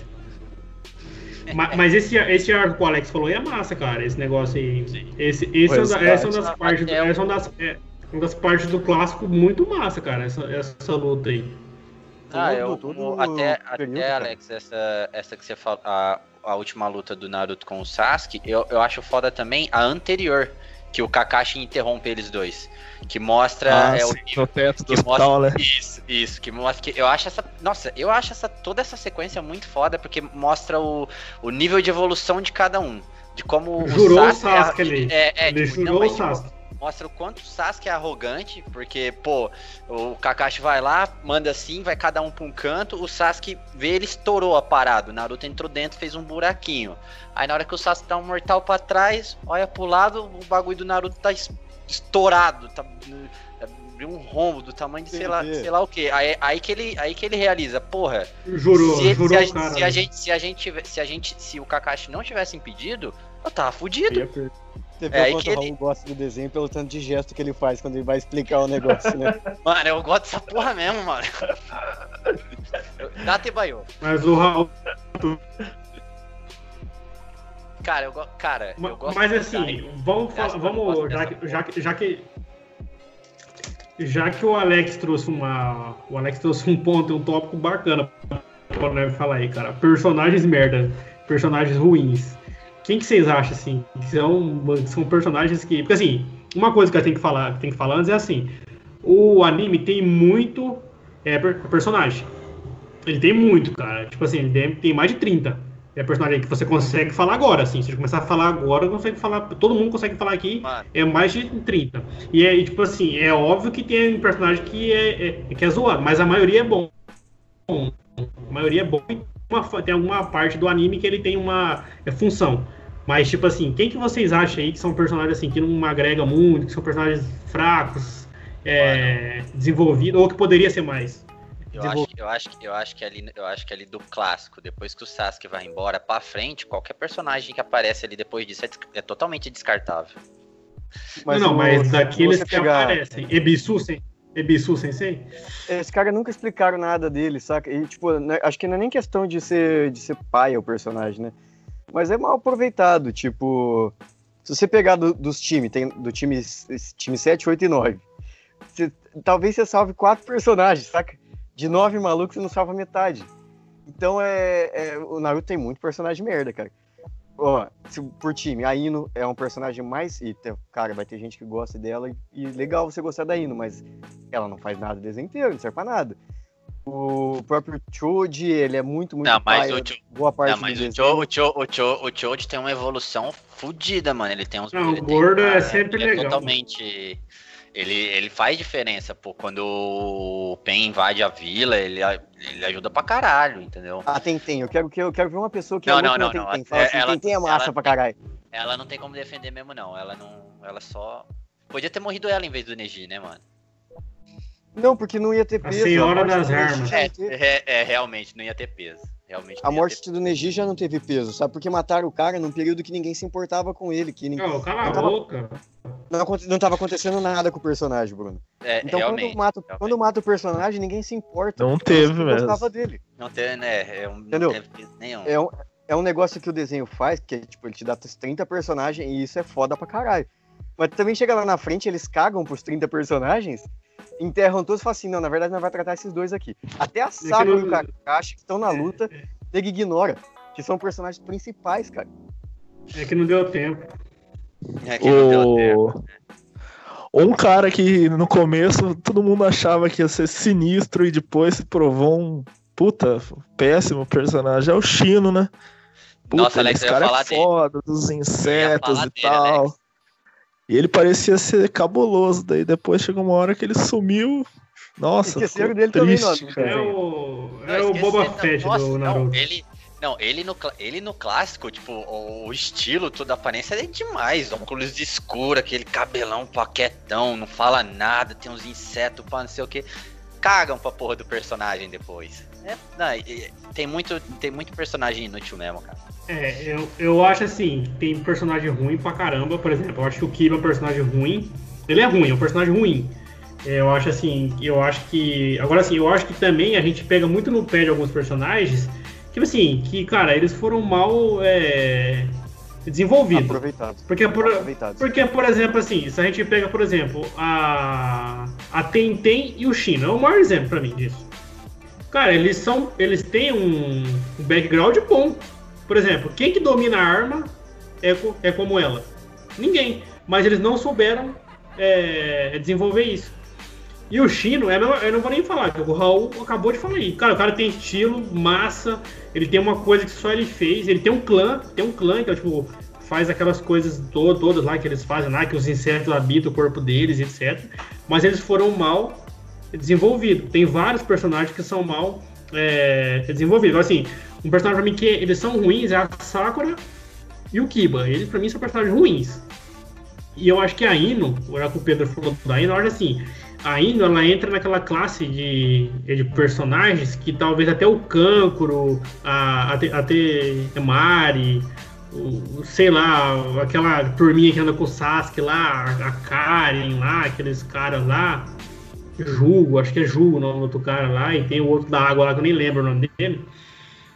Mas, mas, esse, esse arco que o Alex falou é massa, cara, esse negócio aí. Sim. Esse, esse é, da, essa é uma das partes. É essa é uma das, é, uma das partes do clássico muito massa, cara, essa, essa luta aí. Ah, eu, tudo, até, até Alex, essa, essa que você falou, a, a última luta do Naruto com o Sasuke, eu, eu acho foda também a anterior, que o Kakashi interrompe eles dois. Que mostra ah, é, sim, o, teto do hospital, mostra, né? Isso, isso, que mostra que eu acho essa, nossa, eu acho essa toda essa sequência muito foda porque mostra o, o nível de evolução de cada um, de como jurou o Sasuke, o Sasuke ali. É, é, ele tipo, jurou não, o Sasuke. Mostra o quanto o Sasuke é arrogante, porque, pô, o Kakashi vai lá, manda assim, vai cada um pra um canto, o Sasuke vê ele estourou a parada, o Naruto entrou dentro, fez um buraquinho. Aí na hora que o Sasuke dá um mortal para trás, olha pro lado, o bagulho do Naruto tá estourado, tá abriu um rombo do tamanho de sei lá, sei lá o que. Aí, aí, que ele, aí que ele realiza, porra. Jurou, se, jurou, se, a, cara, se a gente, se a gente, se a gente, se o Kakashi não tivesse impedido, eu tava fudido. Você vê é, o quanto o Raul ele... gosta do desenho pelo tanto de gesto que ele faz quando ele vai explicar o negócio, né? Mano, eu gosto dessa porra mesmo, mano. Dá baiô. Mas o Raul. Cara, eu, go... cara, mas, eu gosto Mas assim, vamos, falar, vamos já, que, já, que, já que já que o Alex trouxe uma o Alex trouxe um ponto, um tópico bacana para falar aí, cara. Personagens merda, personagens ruins. Quem que vocês acham assim? Que são, são personagens que, porque assim, uma coisa que eu tenho que falar, que tem que falar antes é assim, o anime tem muito é, personagem. Ele tem muito, cara. Tipo assim, ele tem, tem mais de 30 é personagem que você consegue falar agora, assim. Se você começar a falar agora, consegue falar. Todo mundo consegue falar aqui. Mano. É mais de 30. E é tipo assim, é óbvio que tem personagem que é, é, que é zoado, mas a maioria é bom. A maioria é bom. Uma, tem alguma parte do anime que ele tem uma é, função. Mas, tipo assim, quem que vocês acham aí que são personagens assim que não agrega muito, que são personagens fracos, é, desenvolvidos, ou que poderia ser mais? Eu acho, eu, acho, eu, acho que ali, eu acho que ali do clássico, depois que o Sasuke vai embora pra frente, qualquer personagem que aparece ali depois disso é, é totalmente descartável. Mas não, mas daqueles que pegar... aparecem, Ebisu, sem, Ebisu Sensei? Esse cara nunca explicaram nada dele, saca? E, tipo, né, acho que não é nem questão de ser, de ser pai o personagem, né? Mas é mal aproveitado, tipo... Se você pegar do, dos times, tem do time, time 7, 8 e 9, você, talvez você salve quatro personagens, saca? de nove malucos, você não salva metade. Então é, é, O Naruto tem muito personagem merda, cara. Ó, se, por time, a Ino é um personagem mais. E, cara, vai ter gente que gosta dela. E, e legal você gostar da Ino, mas ela não faz nada o desenho inteiro, não serve pra nada. O próprio Choji, ele é muito, muito Não, mas paia, o Cho- boa parte Não, mas do o. Cho, o, Cho, o, Cho, o Choji tem uma evolução fodida, mano. Ele tem uns. Não, ele o tem gordo uma- é sempre ele legal. totalmente. Ele, ele faz diferença, pô. Quando o Pen invade a vila, ele, a- ele ajuda pra caralho, entendeu? Ah, Tentem, eu quero, que- eu quero ver uma pessoa que Não, é não, não, não, Tentem. Fala é- assim, ela- Tentem é massa ela- pra caralho. Ela não tem como defender mesmo, não. Ela não. Ela só. Podia ter morrido ela em vez do Neji, né, mano? Não, porque não ia ter A peso. Senhora morte das Armas. É, é, é, realmente, não ia ter peso. Realmente A morte do Neji já não teve peso, sabe? Porque mataram o cara num período que ninguém se importava com ele, que ninguém, Não, cala a boca. não, não tava acontecendo nada com o personagem, Bruno. ter. É, Então realmente. quando mata, realmente. quando mata o personagem, ninguém se importa. Não teve mesmo. gostava dele. Não tem, né? É um, Entendeu? Não teve peso nenhum. É um, é um negócio que o desenho faz, que é, tipo, ele te dá 30 personagens e isso é foda pra caralho. Mas também chega lá na frente, eles cagam pros 30 personagens, enterram todos e falam assim, não, na verdade não vai tratar esses dois aqui. Até a Sakura e o Kakashi que estão na luta, ele ignora, que são personagens principais, cara. É que não deu tempo. É que não deu tempo. O... Um cara que no começo todo mundo achava que ia ser sinistro e depois se provou um puta péssimo personagem. É o Chino, né? Nossa, Alex, esse eu ia cara falar é dele. foda, dos insetos falar e dele, tal. Alex. E ele parecia ser cabuloso, daí depois chegou uma hora que ele sumiu. Nossa, Esqueceram ficou dele também, triste, não, cara. É o, Não, é o Boba não, Fett nossa, do não, Naruto. ele, não, ele no, ele no clássico, tipo, o, estilo, toda a aparência é demais. Óculos de escuro, aquele cabelão paquetão, não fala nada, tem uns insetos pra não sei o que. Cagam pra porra do personagem depois. É, não, tem, muito, tem muito personagem inútil mesmo, cara. É, eu, eu acho assim, tem personagem ruim pra caramba, por exemplo, eu acho que o Kiba é um personagem ruim. Ele é ruim, é um personagem ruim. É, Eu acho assim, eu acho que. Agora assim, eu acho que também a gente pega muito no pé de alguns personagens, tipo assim, que, cara, eles foram mal é, desenvolvidos. Aproveitados. Porque, por, Aproveitados. porque, por exemplo, assim, se a gente pega, por exemplo, a, a Tenten e o China, é o maior exemplo pra mim disso. Cara, eles são. Eles têm um, um background bom. Por exemplo, quem que domina a arma é, é como ela? Ninguém. Mas eles não souberam é, desenvolver isso. E o Chino, eu não, eu não vou nem falar, o Raul acabou de falar aí. Cara, o cara tem estilo, massa, ele tem uma coisa que só ele fez, ele tem um clã, tem um clã que é tipo, faz aquelas coisas to- todas lá que eles fazem lá, que os insetos habitam o corpo deles, etc. Mas eles foram mal desenvolvidos. Tem vários personagens que são mal é, desenvolvidos. Assim, um personagem pra mim que eles são ruins é a Sakura e o Kiba. Eles pra mim são personagens ruins. E eu acho que a Ino, já que o Pedro falou da Ino, acho assim, a Ino ela entra naquela classe de, de personagens que talvez até o Kankuro, a, a, a o- sei lá, aquela turminha que anda com o Sasuke lá, a Karen lá, aqueles caras lá, Jugo, acho que é Jugo o nome do cara lá, e tem o outro da água lá que eu nem lembro o nome dele.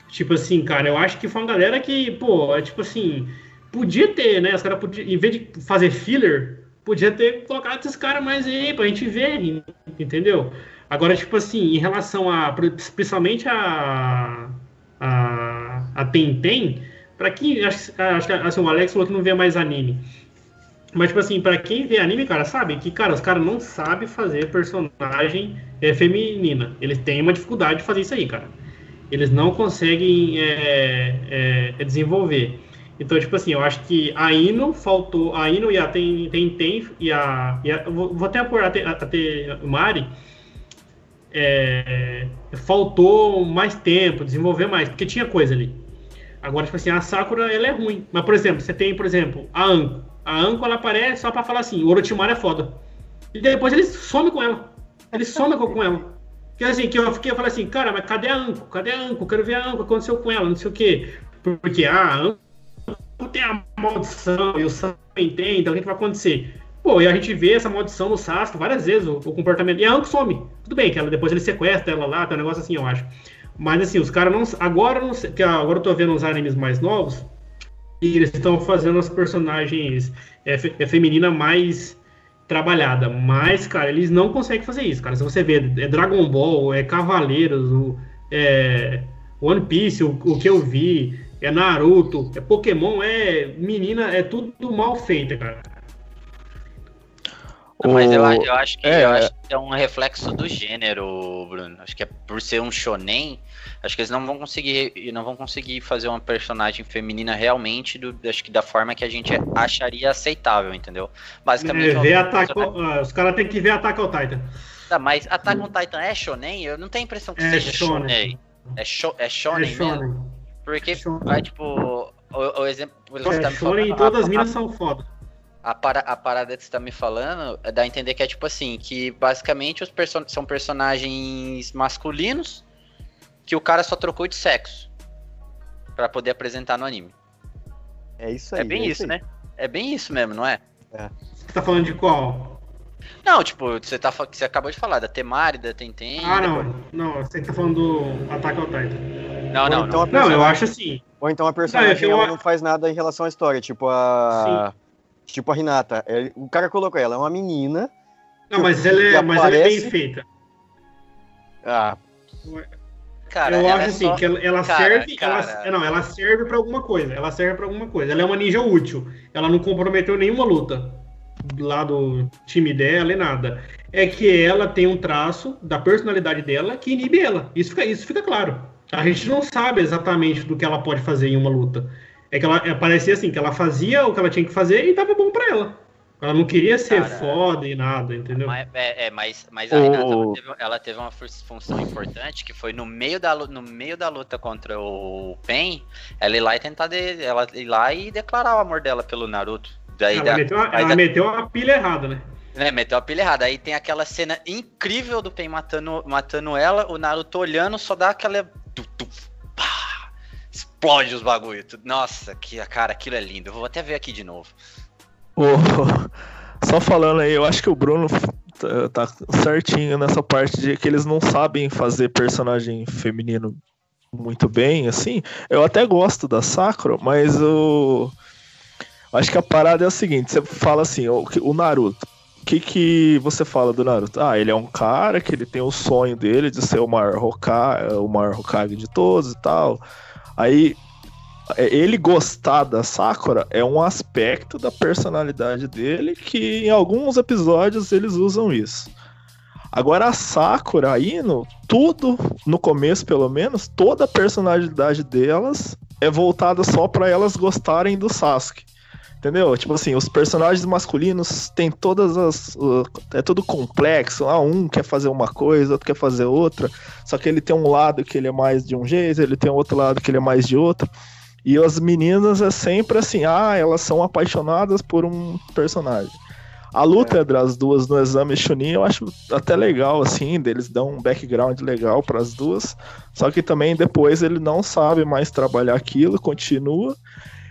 Tipo assim, cara, eu acho que foi uma galera que, pô, é tipo assim, podia ter, né? Os caras podiam, em vez de fazer filler, podia ter colocado esses caras mais aí pra gente ver, entendeu? Agora, tipo assim, em relação a, principalmente a, a, a Tenten, pra quem, acho, acho que assim, o Alex falou que não vê mais anime. Mas, tipo assim, pra quem vê anime, cara, sabe que, cara, os caras não sabem fazer personagem é, feminina. Eles têm uma dificuldade de fazer isso aí, cara. Eles não conseguem é, é, desenvolver. Então, tipo assim, eu acho que a Ino faltou. A Ino e a Tem Tem, Tem e a. E a vou, vou até pôr a, a, Te- Mari. é, faltou mais tempo, desenvolver mais, porque tinha coisa ali. Agora, tipo assim, a Sakura, ela é ruim. Mas, por exemplo, você tem, por exemplo, a Anko. A Anko, ela aparece só pra falar assim, o Orochimaru é foda. E depois ele some com ela. Ele some com ela. Que assim, que eu fiquei, falei assim, cara, mas cadê a Anko? Cadê a Anko? Quero ver a Anko, aconteceu com ela, não sei o quê. Porque ah, a Anko tem a maldição, e o Sasuke tem, então o que, vai acontecer? Pô, e a gente vê essa maldição no Sasuke várias vezes, o, o comportamento. E a Anko some. Tudo bem, que ela, depois ele sequestra ela lá, tem um negócio assim, eu acho. Mas assim, os caras não. Agora não sei. Agora eu tô vendo os animes mais novos. E eles estão fazendo as personagens é, é, feminina mais trabalhada. Mas, cara, eles não conseguem fazer isso, cara. Se você vê, é Dragon Ball, é Cavaleiros, o, é One Piece, o, o que eu vi, é Naruto, é Pokémon, é menina, é tudo mal feito, cara. Mas eu, eu, acho que, é, eu acho que é um reflexo do gênero, Bruno. Acho que é por ser um shonen, acho que eles não vão conseguir, não vão conseguir fazer uma personagem feminina realmente do, acho que da forma que a gente acharia aceitável, entendeu? Basicamente. É, ver Attack, personagem... os caras têm que ver Attack on Titan. Tá, mas Attack on Titan é shonen? Eu não tenho a impressão que é seja shonen. shonen. É, sho, é shonen, é shonen mesmo? Porque, shonen. vai, tipo, o, o exemplo... É, tá shonen e todas as minas são foda a, para, a parada que você tá me falando dá a entender que é tipo assim, que basicamente os perso são personagens masculinos que o cara só trocou de sexo para poder apresentar no anime. É isso aí. É bem é isso, né? É bem isso mesmo, não é? É. Você tá falando de qual? Não, tipo, você, tá, você acabou de falar da Temari, da Tenten. Ah, não. Depois... Não, você tá falando do Attack on Titan. Não, não, então não. Não, eu acho assim. Ou então a personagem não, não faz nada em relação à história, tipo a. Sim. Tipo a Renata. É, o cara colocou ela, é uma menina. Não, mas ela é, mas ela é bem feita. Ah. Cara, eu acho é assim, só... que ela, ela cara, serve. Cara... Ela, não, ela serve para alguma coisa. Ela serve para alguma coisa. Ela é uma ninja útil. Ela não comprometeu nenhuma luta lá do time dela e nada. É que ela tem um traço da personalidade dela que inibe ela. Isso fica, isso fica claro. A gente não sabe exatamente do que ela pode fazer em uma luta. É que ela é, parecia assim, que ela fazia o que ela tinha que fazer e tava bom pra ela. Ela não queria ser Cara, foda e nada, entendeu? Mas, é, é, mas, mas a Renata ela teve, ela teve, uma função importante que foi no meio da, no meio da luta contra o Pen, ela ir lá e tentar de, ela ir lá e declarar o amor dela pelo Naruto. Daí ela, da, meteu, a, ela da, meteu a pilha errada, né? É, meteu a pilha errada. Aí tem aquela cena incrível do Pen matando, matando ela, o Naruto olhando, só dá aquela explode os bagulho. Nossa, que cara, aquilo é lindo. Eu vou até ver aqui de novo. Oh, só falando aí, eu acho que o Bruno tá, tá certinho nessa parte de que eles não sabem fazer personagem feminino muito bem, assim. Eu até gosto da Sakura, mas o acho que a parada é a seguinte, você fala assim, o, o Naruto. O que, que você fala do Naruto? Ah, ele é um cara que ele tem o sonho dele de ser o maior Hokage, o maior Hokage de todos e tal. Aí é, ele gostar da Sakura é um aspecto da personalidade dele que em alguns episódios eles usam isso. Agora a Sakura, a Ino, tudo, no começo pelo menos, toda a personalidade delas é voltada só para elas gostarem do Sasuke. Entendeu? Tipo assim, os personagens masculinos têm todas as. Uh, é tudo complexo. Ah, um quer fazer uma coisa, outro quer fazer outra. Só que ele tem um lado que ele é mais de um jeito, ele tem outro lado que ele é mais de outro. E as meninas é sempre assim, ah, elas são apaixonadas por um personagem. A luta é. entre as duas no exame Chunin eu acho até legal, assim, deles dão um background legal para as duas. Só que também depois ele não sabe mais trabalhar aquilo, continua.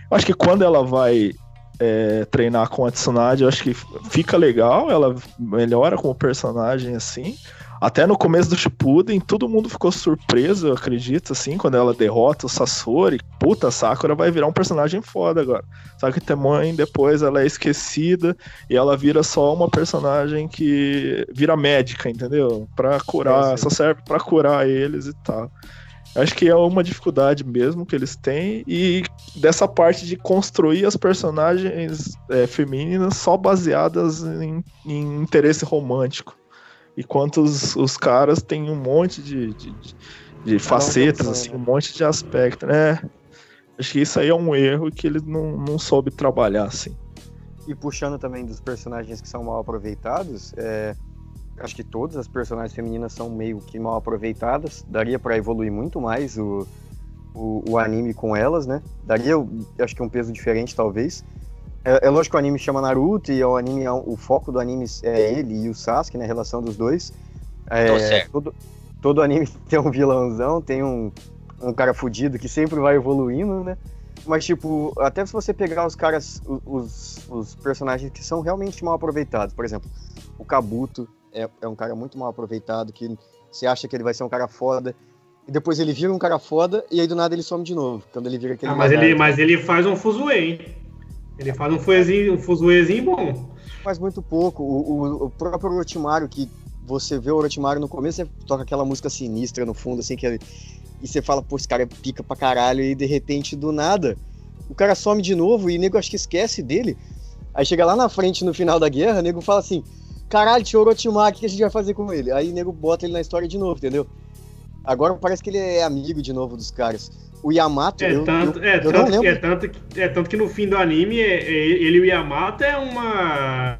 Eu acho que quando ela vai é, treinar com a Tsunade, eu acho que fica legal, ela melhora como personagem assim. Até no começo do Shippuden, todo mundo ficou surpreso, eu acredito, assim, quando ela derrota o Sasori. Puta, a Sakura vai virar um personagem foda agora. Só que Temon depois ela é esquecida e ela vira só uma personagem que vira médica, entendeu? Pra curar, é, só serve para curar eles e tal. Acho que é uma dificuldade mesmo que eles têm. E dessa parte de construir as personagens é, femininas só baseadas em, em, interesse romântico. Enquanto os, os caras têm um monte de, de, de facetas, assim, um monte de aspectos, né? Acho que isso aí é um erro que ele não, não soube trabalhar, assim. E puxando também dos personagens que são mal aproveitados, é, acho que todas as personagens femininas são meio que mal aproveitadas. Daria para evoluir muito mais o, o, o, anime com elas, né? Daria, acho que um peso diferente, talvez. É, é, lógico que o anime chama Naruto e o anime, o foco do anime é ele e o Sasuke, né? A relação dos dois. É, todo, todo anime tem um vilãozão, tem um, um cara fudido que sempre vai evoluindo, né? Mas, tipo, até se você pegar os caras, os, os personagens que são realmente mal aproveitados, por exemplo, o Kabuto, é, é um cara muito mal aproveitado, que você acha que ele vai ser um cara foda, e depois ele vira um cara foda, e aí do nada ele some de novo, quando ele vira aquele... Ah, mas, ele, mas ele faz um fuzuê, hein? Ele faz um fuzuêzinho, um bom. Faz muito pouco. O, o, o próprio Orochimaru, que você vê o Orochimaru no começo, você toca aquela música sinistra no fundo, assim, que ele, e você fala, pô, esse cara pica pra caralho, e de repente, do nada, o cara some de novo, e o nego acho que esquece dele. Aí chega lá na frente, no final da guerra, o nego fala assim, caralho, tinha Orochimaru, o que a gente vai fazer com ele? Aí o nego bota ele na história de novo, entendeu? Agora parece que ele é amigo de novo dos caras. O Yamato, É, eu, tanto, eu, é, eu tanto, é, tanto que, é tanto que no fim do anime, é, é, ele e o Yamato é uma.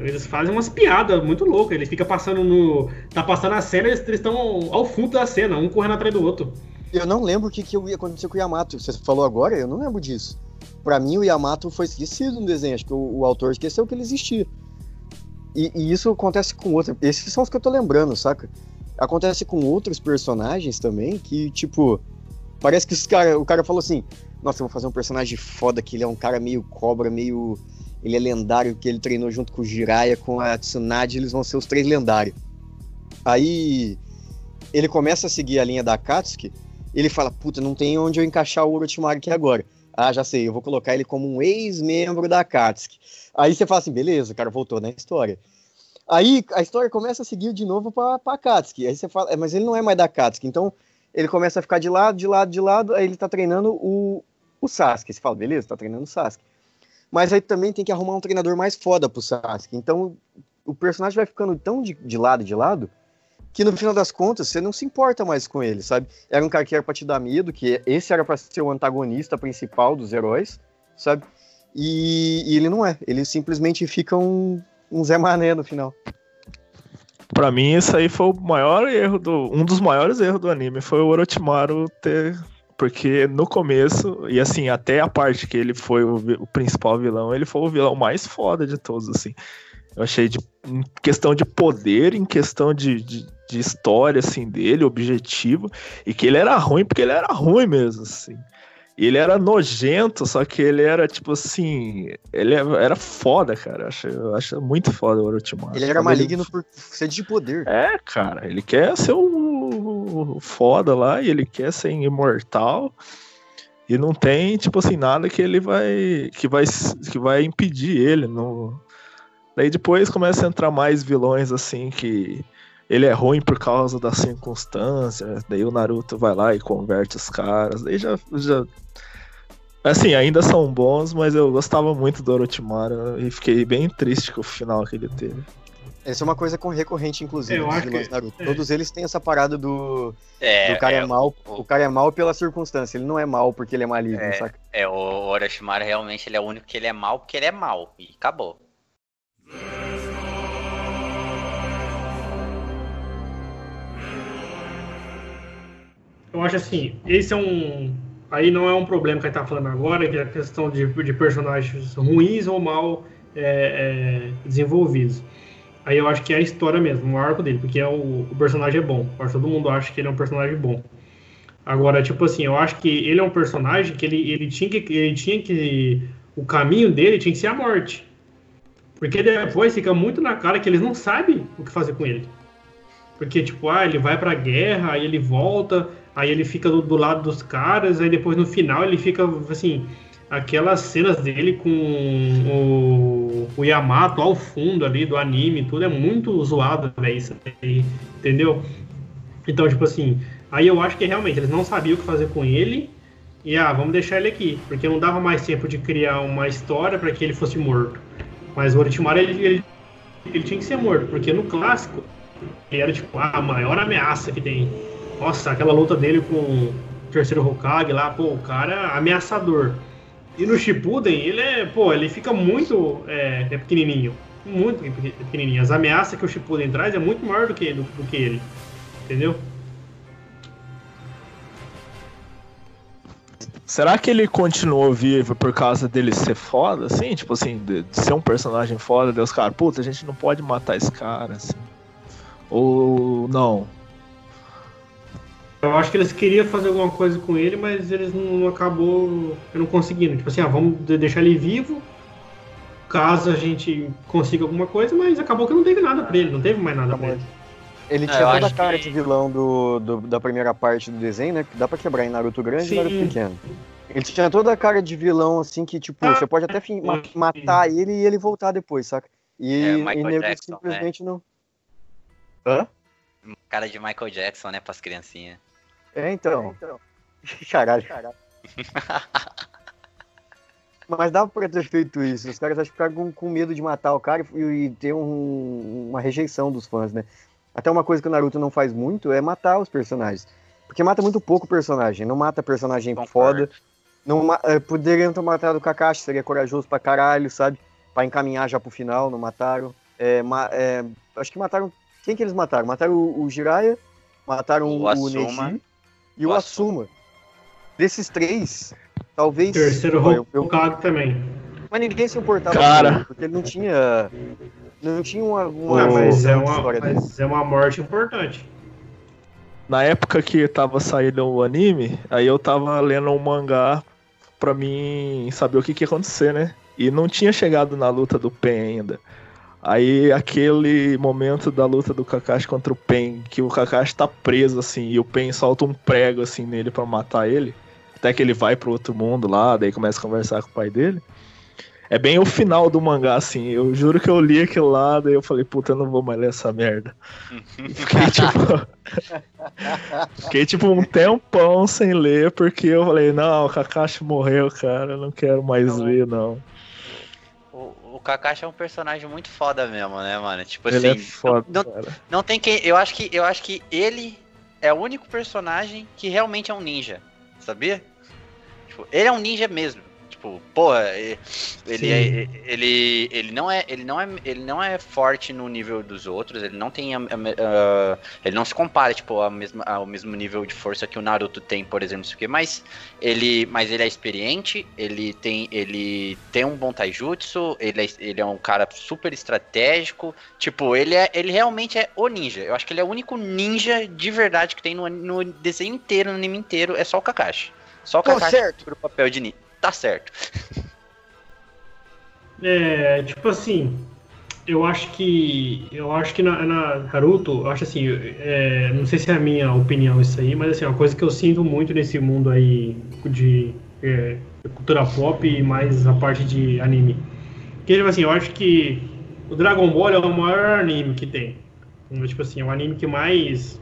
Eles fazem umas piadas muito loucas. Ele fica passando no. Tá passando a cena e eles estão ao fundo da cena, um correndo atrás do outro. Eu não lembro o que, que ia acontecer com o Yamato. Você falou agora, eu não lembro disso. Pra mim, o Yamato foi esquecido no desenho. Acho que o, o autor esqueceu que ele existia. E, e isso acontece com outros. Esses são os que eu tô lembrando, saca? Acontece com outros personagens também que, tipo. Parece que os cara, o cara falou assim: Nossa, eu vou fazer um personagem foda que ele é um cara meio cobra, meio. Ele é lendário, que ele treinou junto com o Jiraiya, com a Tsunade, eles vão ser os três lendários. Aí ele começa a seguir a linha da Akatsuki, ele fala, puta, não tem onde eu encaixar o Orochimaru aqui agora. Ah, já sei, eu vou colocar ele como um ex-membro da Akatsuki. Aí você fala assim, beleza, o cara voltou na história. Aí a história começa a seguir de novo pra, pra Akatsuki. Aí você fala, "É, mas ele não é mais da Akatsuki, então ele começa a ficar de lado, de lado, de lado, aí ele tá treinando o, o Sasuke. Você fala, beleza, tá treinando o Sasuke. Mas aí também tem que arrumar um treinador mais foda pro Sasuke. Então o personagem vai ficando tão de, de lado, de lado, que no final das contas você não se importa mais com ele, sabe? Era um cara que era pra te dar medo, que esse era pra ser o antagonista principal dos heróis, sabe? E, e ele não é. Ele simplesmente fica um, um Zé Mané no final. Pra mim, isso aí foi o maior erro do. Um dos maiores erros do anime foi o Orochimaru ter. Porque no começo, e assim, até a parte que ele foi o, o principal vilão, ele foi o vilão mais foda de todos, assim. Eu achei de, em questão de poder, em questão de, de, de história, assim, dele, objetivo, e que ele era ruim porque ele era ruim mesmo, assim. E ele era nojento, só que ele era, tipo assim, ele era foda, cara. Eu acho, eu acho muito foda o Orochimaru. Ele era maligno por sede de poder. é, cara, ele quer ser o, o foda lá e ele quer ser imortal. E não tem, tipo assim, nada que ele vai. que vai, que vai impedir ele. Não... Daí depois começa a entrar mais vilões assim que ele é ruim por causa das circunstâncias. Daí o Naruto vai lá e converte os caras. Daí já. já... Assim, ainda são bons, mas eu gostava muito do Orochimaru e fiquei bem triste com o final que ele teve. Essa é uma coisa com- recorrente, inclusive, Eu dos acho que- Naruto. é. Todos eles têm essa parada do, É, do cara é, é, mal. o- O cara é mal pela circunstância. Ele não é mal porque ele é maligno, É. saca? é, o Orochimaru realmente ele é o único que ele é mal porque ele é mal. E acabou. Eu acho assim, esse é um. Aí não é um problema que a gente tá falando agora, que é a questão de, de personagens ruins ou mal é, é, desenvolvidos. Aí eu acho que é a história mesmo, o arco dele, porque é o, o personagem é bom. Acho todo mundo acha que ele é um personagem bom. Agora, tipo assim, eu acho que ele é um personagem que ele, ele tinha que. Ele tinha que. O caminho dele tinha que ser a morte. Porque depois fica muito na cara que eles não sabem o que fazer com ele. Porque, tipo, ah, ele vai pra guerra, aí ele volta, aí ele fica do, do lado dos caras, aí depois no final ele fica, assim, aquelas cenas dele com o, o Yamato ao fundo ali do anime, tudo é muito zoado, velho, isso aí, entendeu? Então, tipo assim, aí eu acho que realmente eles não sabiam o que fazer com ele, e ah, vamos deixar ele aqui, porque não dava mais tempo de criar uma história para que ele fosse morto. Mas o Orochimaru, ele, ele, ele tinha que ser morto, porque no clássico, ele era tipo a maior ameaça que tem. Nossa, aquela luta dele com o terceiro Hokage lá, pô, o cara é ameaçador. E no Shippuden, ele é, pô, ele fica muito é, é pequenininho. Muito pequenininho. As ameaças que o Shippuden traz é muito maior do que, do, do que ele. Entendeu? Será que ele continuou vivo por causa dele ser foda, assim? Tipo assim, de, de ser um personagem foda, Deus, cara, puta, a gente não pode matar esse cara, assim. Ou não? Eu acho que eles queriam fazer alguma coisa com ele, mas eles não, acabou não conseguindo. Tipo assim, ah, vamos de- deixar ele vivo, caso a gente consiga alguma coisa, mas acabou que não teve nada pra ele, não teve mais nada pra ele. Ele É, tinha toda a cara que- de vilão do, do- da primeira parte do desenho, né? Que dá pra quebrar em Naruto grande Sim. e Naruto pequeno. Ele tinha toda a cara de vilão, assim, que, tipo, Ah, você pode até fin- ma- matar ele e ele voltar depois, saca? E, É, e nego né? simplesmente não. Hã? Cara de Michael Jackson, né, pras criancinhas. É, então. Caralho. Mas dava pra ter feito isso. Os caras acho que ficaram com, medo de matar o cara e, e ter um- uma rejeição dos fãs, né? Até uma coisa que o Naruto não faz muito é matar os personagens. Porque mata muito pouco personagem. Não mata personagem Concordo. foda. Não, eh, poderiam ter matado o Kakashi, seria corajoso pra caralho, sabe? Pra encaminhar já pro final, não mataram. É, ma- é, acho que mataram. Quem que eles mataram? Mataram o, o Jiraiya, mataram O o. Neji e o, O Asuma. Desses três, talvez. Terceiro eu- eu- também. mas ninguém se importava Cara. com ele, porque ele não tinha. Não tinha uma, uma Ah, mas, é uma, mas é uma morte importante. Na época que tava saindo o anime, aí eu tava lendo um mangá pra mim saber o que, que ia acontecer, né? E não tinha chegado na luta do Pen ainda. Aí aquele momento da luta do Kakashi contra o Pen, que o Kakashi tá preso assim, e o Pen solta um prego assim nele pra matar ele, até que ele vai pro outro mundo lá, daí começa a conversar com o pai dele. É bem o final do mangá, assim. Eu juro que eu li aquilo lá, daí eu falei, puta, eu não vou mais ler essa merda. Fiquei tipo. Fiquei tipo um tempão sem ler, porque eu falei, não, o Kakashi morreu, cara, eu não quero mais não. O, o Kakashi é um personagem muito foda mesmo, né, mano? Tipo Ele assim, é foda, não, não tem quem. Eu acho que eu acho que ele é o único personagem que realmente é um ninja, sabia? Tipo, ele é um ninja mesmo. Tipo, porra, e- ele, é, ele, ele não é ele não é ele não é forte no nível dos outros. Ele não tem a- a a- ele não se compara tipo ao mesmo, ao mesmo nível de força que o Naruto tem, por exemplo, não sei o quê, mas ele mas ele é experiente. Ele tem ele tem um bom taijutsu. Ele é, ele é um cara super estratégico. Tipo, ele é ele realmente é o ninja. Eu acho que ele é o único ninja de verdade que tem no, no desenho inteiro, no anime inteiro, é só o Kakashi. Só o Kakashi certo. pro papel de ninja. Tá certo. É, tipo assim, eu acho que. Eu acho que na, na Naruto, eu acho assim, é, não sei se é a minha opinião isso aí, mas assim, uma coisa que eu sinto muito nesse mundo aí de é, cultura pop e mais a parte de anime. Que tipo assim, eu acho que o Dragon Ball é o maior anime que tem. Então, Tipo assim, é o anime que mais.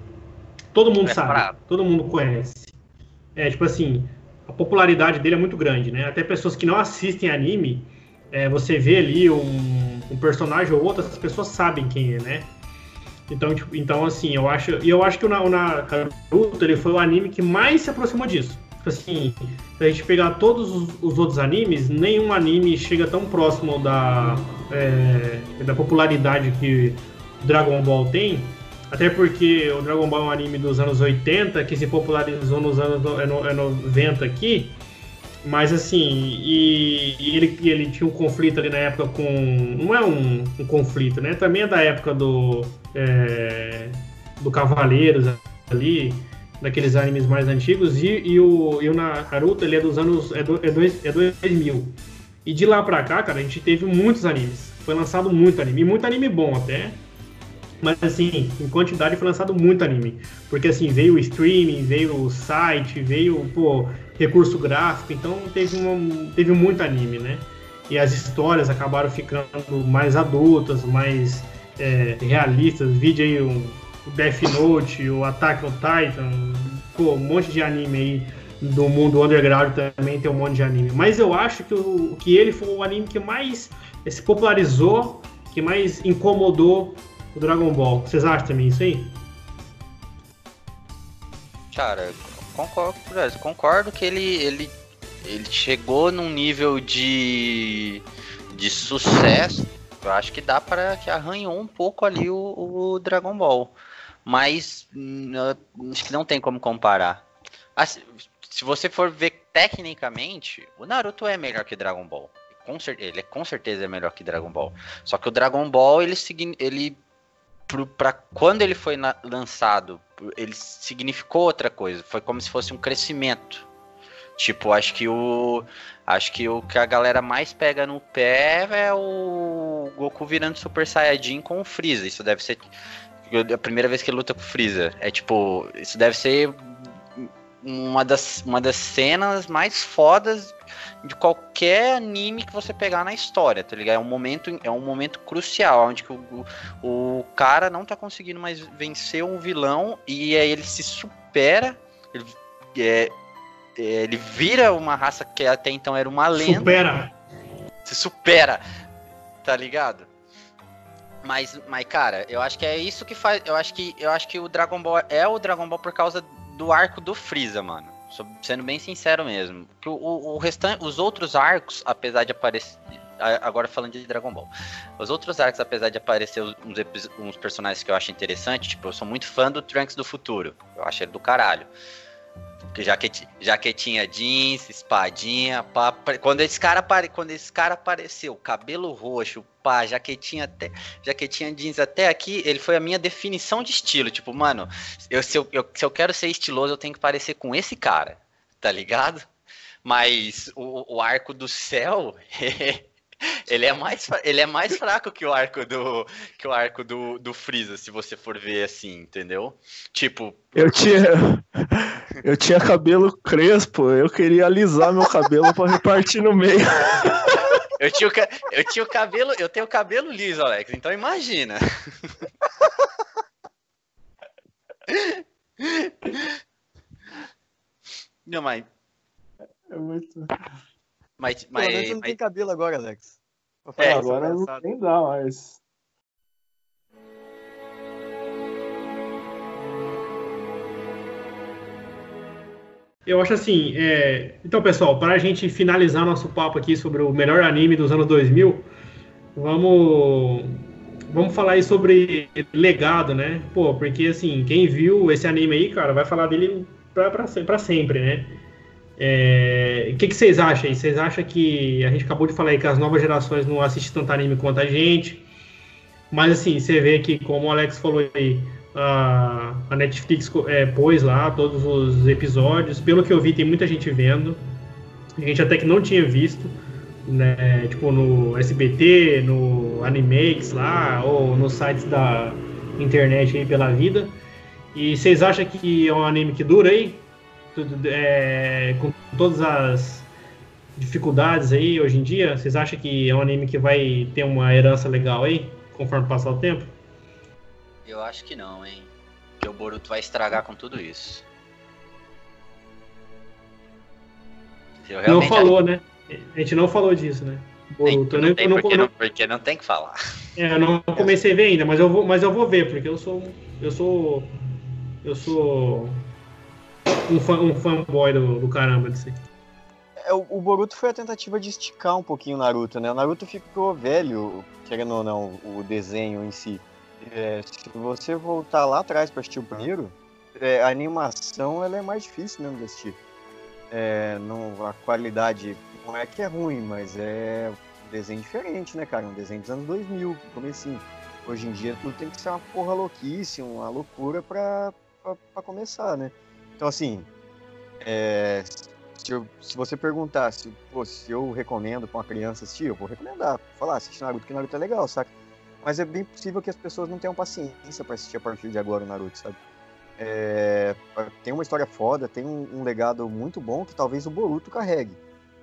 Todo mundo É sabe, todo mundo conhece. É, tipo assim, a popularidade dele é muito grande, né? Até pessoas que não assistem anime, é, você vê ali um, um personagem ou outro, as pessoas sabem quem é, né? Então, tipo, então assim, eu acho, e eu acho que o, Na- o Naruto ele foi o anime que mais se aproximou disso. Tipo assim, se a gente pegar todos os, os outros animes, nenhum anime chega tão próximo da, é, da popularidade que Dragon Ball tem. Até porque o Dragon Ball é um anime dos anos 80 que se popularizou nos anos no- é no- é 90 aqui. Mas assim, e, e ele, ele tinha um conflito ali na época com. Não é um, um conflito, né? Também é da época do. é, do Cavaleiros ali, daqueles animes mais antigos. E, e o, e o Naruto, ele é dos anos. É, do, é, dois, é 2000. E de lá pra cá, cara, a gente teve muitos animes. Foi lançado muito anime. Muito anime bom até. Mas assim, em quantidade foi lançado muito anime. Porque assim, veio o streaming, veio o site, veio, pô, recurso gráfico, então teve, uma, teve muito anime, né? E as histórias acabaram ficando mais adultas, mais é, realistas. Vídeo aí o, Death Note, o Attack on Titan, pô, um monte de anime aí do mundo underground também tem um monte de anime. Mas eu acho que, o, que ele foi o anime que mais se popularizou, que mais incomodou o Dragon Ball. Vocês acham também isso aí? Cara, concordo, concordo que ele, ele, ele chegou num nível de, de sucesso. Eu acho que dá para que arranhou um pouco ali o, o Dragon Ball. Mas hum, acho que não tem como comparar. Assim, se você for ver tecnicamente, o Naruto é melhor que Dragon Ball. Com ele é, com certeza é melhor que Dragon Ball. Só que o Dragon Ball, ele, ele pra quando ele foi na- lançado, ele significou outra coisa. Foi como se fosse um crescimento. Tipo, acho que o. Acho que o que a galera mais pega no pé é o Goku virando Super Saiyajin com o Freeza. Isso deve ser a primeira vez que ele luta com o Freeza. É tipo, isso deve ser uma das, uma das cenas mais fodas de qualquer anime que você pegar na história, tá ligado? É um momento, é um momento crucial, onde que o, o, cara não tá conseguindo mais vencer um vilão e aí ele se supera, ele, é, ele vira uma raça que até então era uma lenda. Supera. Se supera, tá ligado? Mas, mas, cara, eu acho que é isso que faz. Eu acho que, eu acho que o Dragon Ball é o Dragon Ball por causa do arco do Freeza, mano. Sendo bem sincero mesmo. O, o, o restante, os outros arcos, apesar de aparecer. Agora falando de Dragon Ball. Os outros arcos, apesar de aparecer uns, uns personagens que eu acho interessante, tipo, eu sou muito fã do Trunks do futuro. Eu acho ele do caralho. Jaquet, jaquetinha jeans, espadinha, pá, quando esse cara quando esse cara apareceu, cabelo roxo, pá, jaquetinha até, jaquetinha jeans até aqui, ele foi a minha definição de estilo, tipo, mano, eu se eu, eu, se eu quero ser estiloso, eu tenho que parecer com esse cara, tá ligado? Mas o, o arco do céu Ele é mais, ele é mais fraco que o arco do que o arco do, do Freeza, se você for ver assim, entendeu? Tipo, eu tinha eu tinha cabelo crespo, eu queria alisar meu cabelo para repartir no meio. Eu tinha, o, eu tinha o cabelo, eu tenho o cabelo liso, Alex, então imagina. Não, mas. É muito. Mas, mas, Pelo não mas... tem cabelo agora, Alex. É, agora não nem dá mais. Eu acho assim, é... então pessoal, para a gente finalizar nosso papo aqui sobre o melhor anime dos anos 2000, vamos vamos falar aí sobre legado, né? Pô, porque assim, quem viu esse anime aí, cara, vai falar dele para sempre, né? É, o que, que, vocês acham aí? Vocês acham que a gente acabou de falar aí que as novas gerações não assistem tanto anime quanto a gente? Mas assim, você vê que, como o Alex falou aí, a, a Netflix é, pôs lá todos os episódios. Pelo que eu vi, tem muita gente vendo. A gente até que não tinha visto, né? Tipo no SBT, no Animax lá, ou nos sites da internet aí pela vida. E vocês acham que é um anime que dura aí? É, com todas as dificuldades aí hoje em dia, vocês acham que é um anime que vai ter uma herança legal aí, conforme passar o tempo? Eu acho que não, hein? Que o Boruto vai estragar com tudo isso. Não falou, né? A gente não falou disso, né? Boruto. Não, não tem não, porque, não, porque não tem que falar. É, eu não comecei a ver ainda, mas eu vou, mas eu vou ver, porque eu sou. Eu sou. Eu sou um, fã, um fanboy do, do caramba disso aí. É, o, o Boruto foi a tentativa de esticar um pouquinho o Naruto, né? O Naruto ficou velho, querendo ou não, o desenho em si. É, se você voltar lá atrás para assistir o primeiro, é, a animação ela é mais difícil mesmo de assistir. É, não, a qualidade não é que é ruim, mas é um desenho diferente, né, cara? Um desenho dos anos 2000, comecinho. Hoje em dia tudo tem que ser uma porra louquíssima, uma loucura pra, pra, pra começar, né? Então, assim, é, se, eu, se, você perguntar se, pô, se eu recomendo para uma criança assistir, eu vou recomendar. Falar, assiste Naruto, que Naruto é legal, saca? Mas é bem possível que as pessoas não tenham paciência para assistir a partir de agora o Naruto, sabe? É, tem uma história foda, tem um, um, legado muito bom que talvez o Boruto carregue,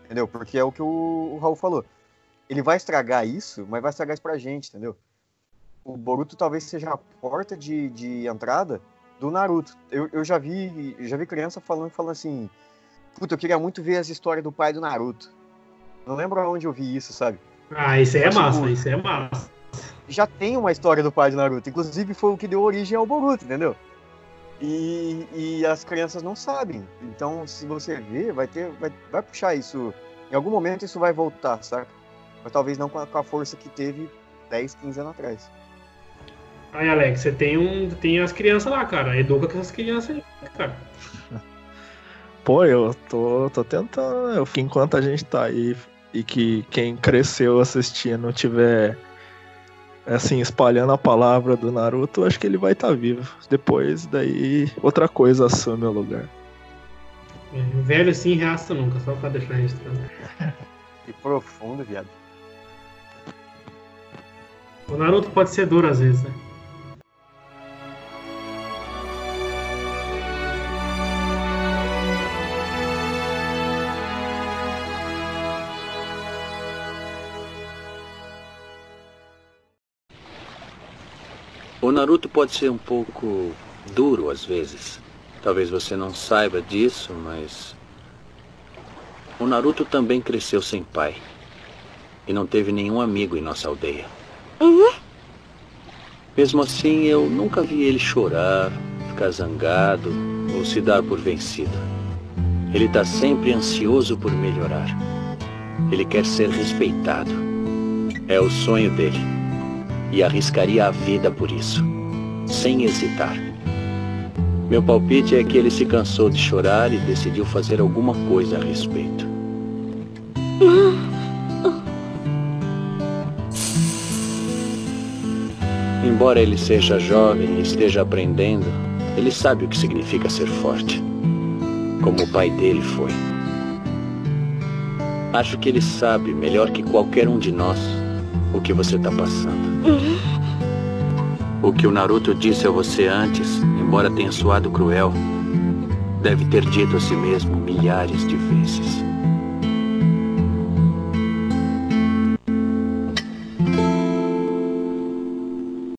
entendeu? Porque é o que o, o Raul falou. Ele vai estragar isso, mas vai estragar isso pra gente, entendeu? O Boruto talvez seja a porta de, de entrada do Naruto. Eu, eu já vi já vi criança falando, falando assim, puta, eu queria muito ver as histórias do pai do Naruto. Não lembro onde eu vi isso, sabe? Ah, isso aí é massa, tipo, isso aí é massa. Já tem uma história do pai do Naruto, inclusive foi o que deu origem ao Boruto, entendeu? E, e as crianças não sabem. Então, se você ver, vai ter, vai, vai puxar isso. Em algum momento isso vai voltar, saca? Mas talvez não com a, com a força que teve 10, 15 anos atrás. Aí, Alex, você tem, um, tem as crianças lá, cara. Educa com essas crianças aí, cara. Pô, eu tô, tô tentando. Eu, enquanto a gente tá aí e que quem cresceu assistindo tiver assim, espalhando a palavra do Naruto, acho que ele vai estar tá vivo. Depois, daí, outra coisa assume o lugar. É, velho assim reaça nunca, só pra deixar registrado. que profundo, viado. O Naruto pode ser duro às vezes, né? O Naruto pode ser um pouco duro às vezes. Talvez você não saiba disso, mas O Naruto também cresceu sem pai. E não teve nenhum amigo em nossa aldeia. Uhum. Mesmo assim, eu nunca vi ele chorar, ficar zangado ou se dar por vencido. Ele está sempre ansioso por melhorar. Ele quer ser respeitado. É o sonho dele. E arriscaria a vida por isso, sem hesitar. Meu palpite é que ele se cansou de chorar e decidiu fazer alguma coisa a respeito. Embora ele seja jovem e esteja aprendendo, ele sabe o que significa ser forte, como o pai dele foi. Acho que ele sabe, melhor que qualquer um de nós, o que você está passando. O que o Naruto disse a você antes, embora tenha soado cruel, deve ter dito a si mesmo milhares de vezes.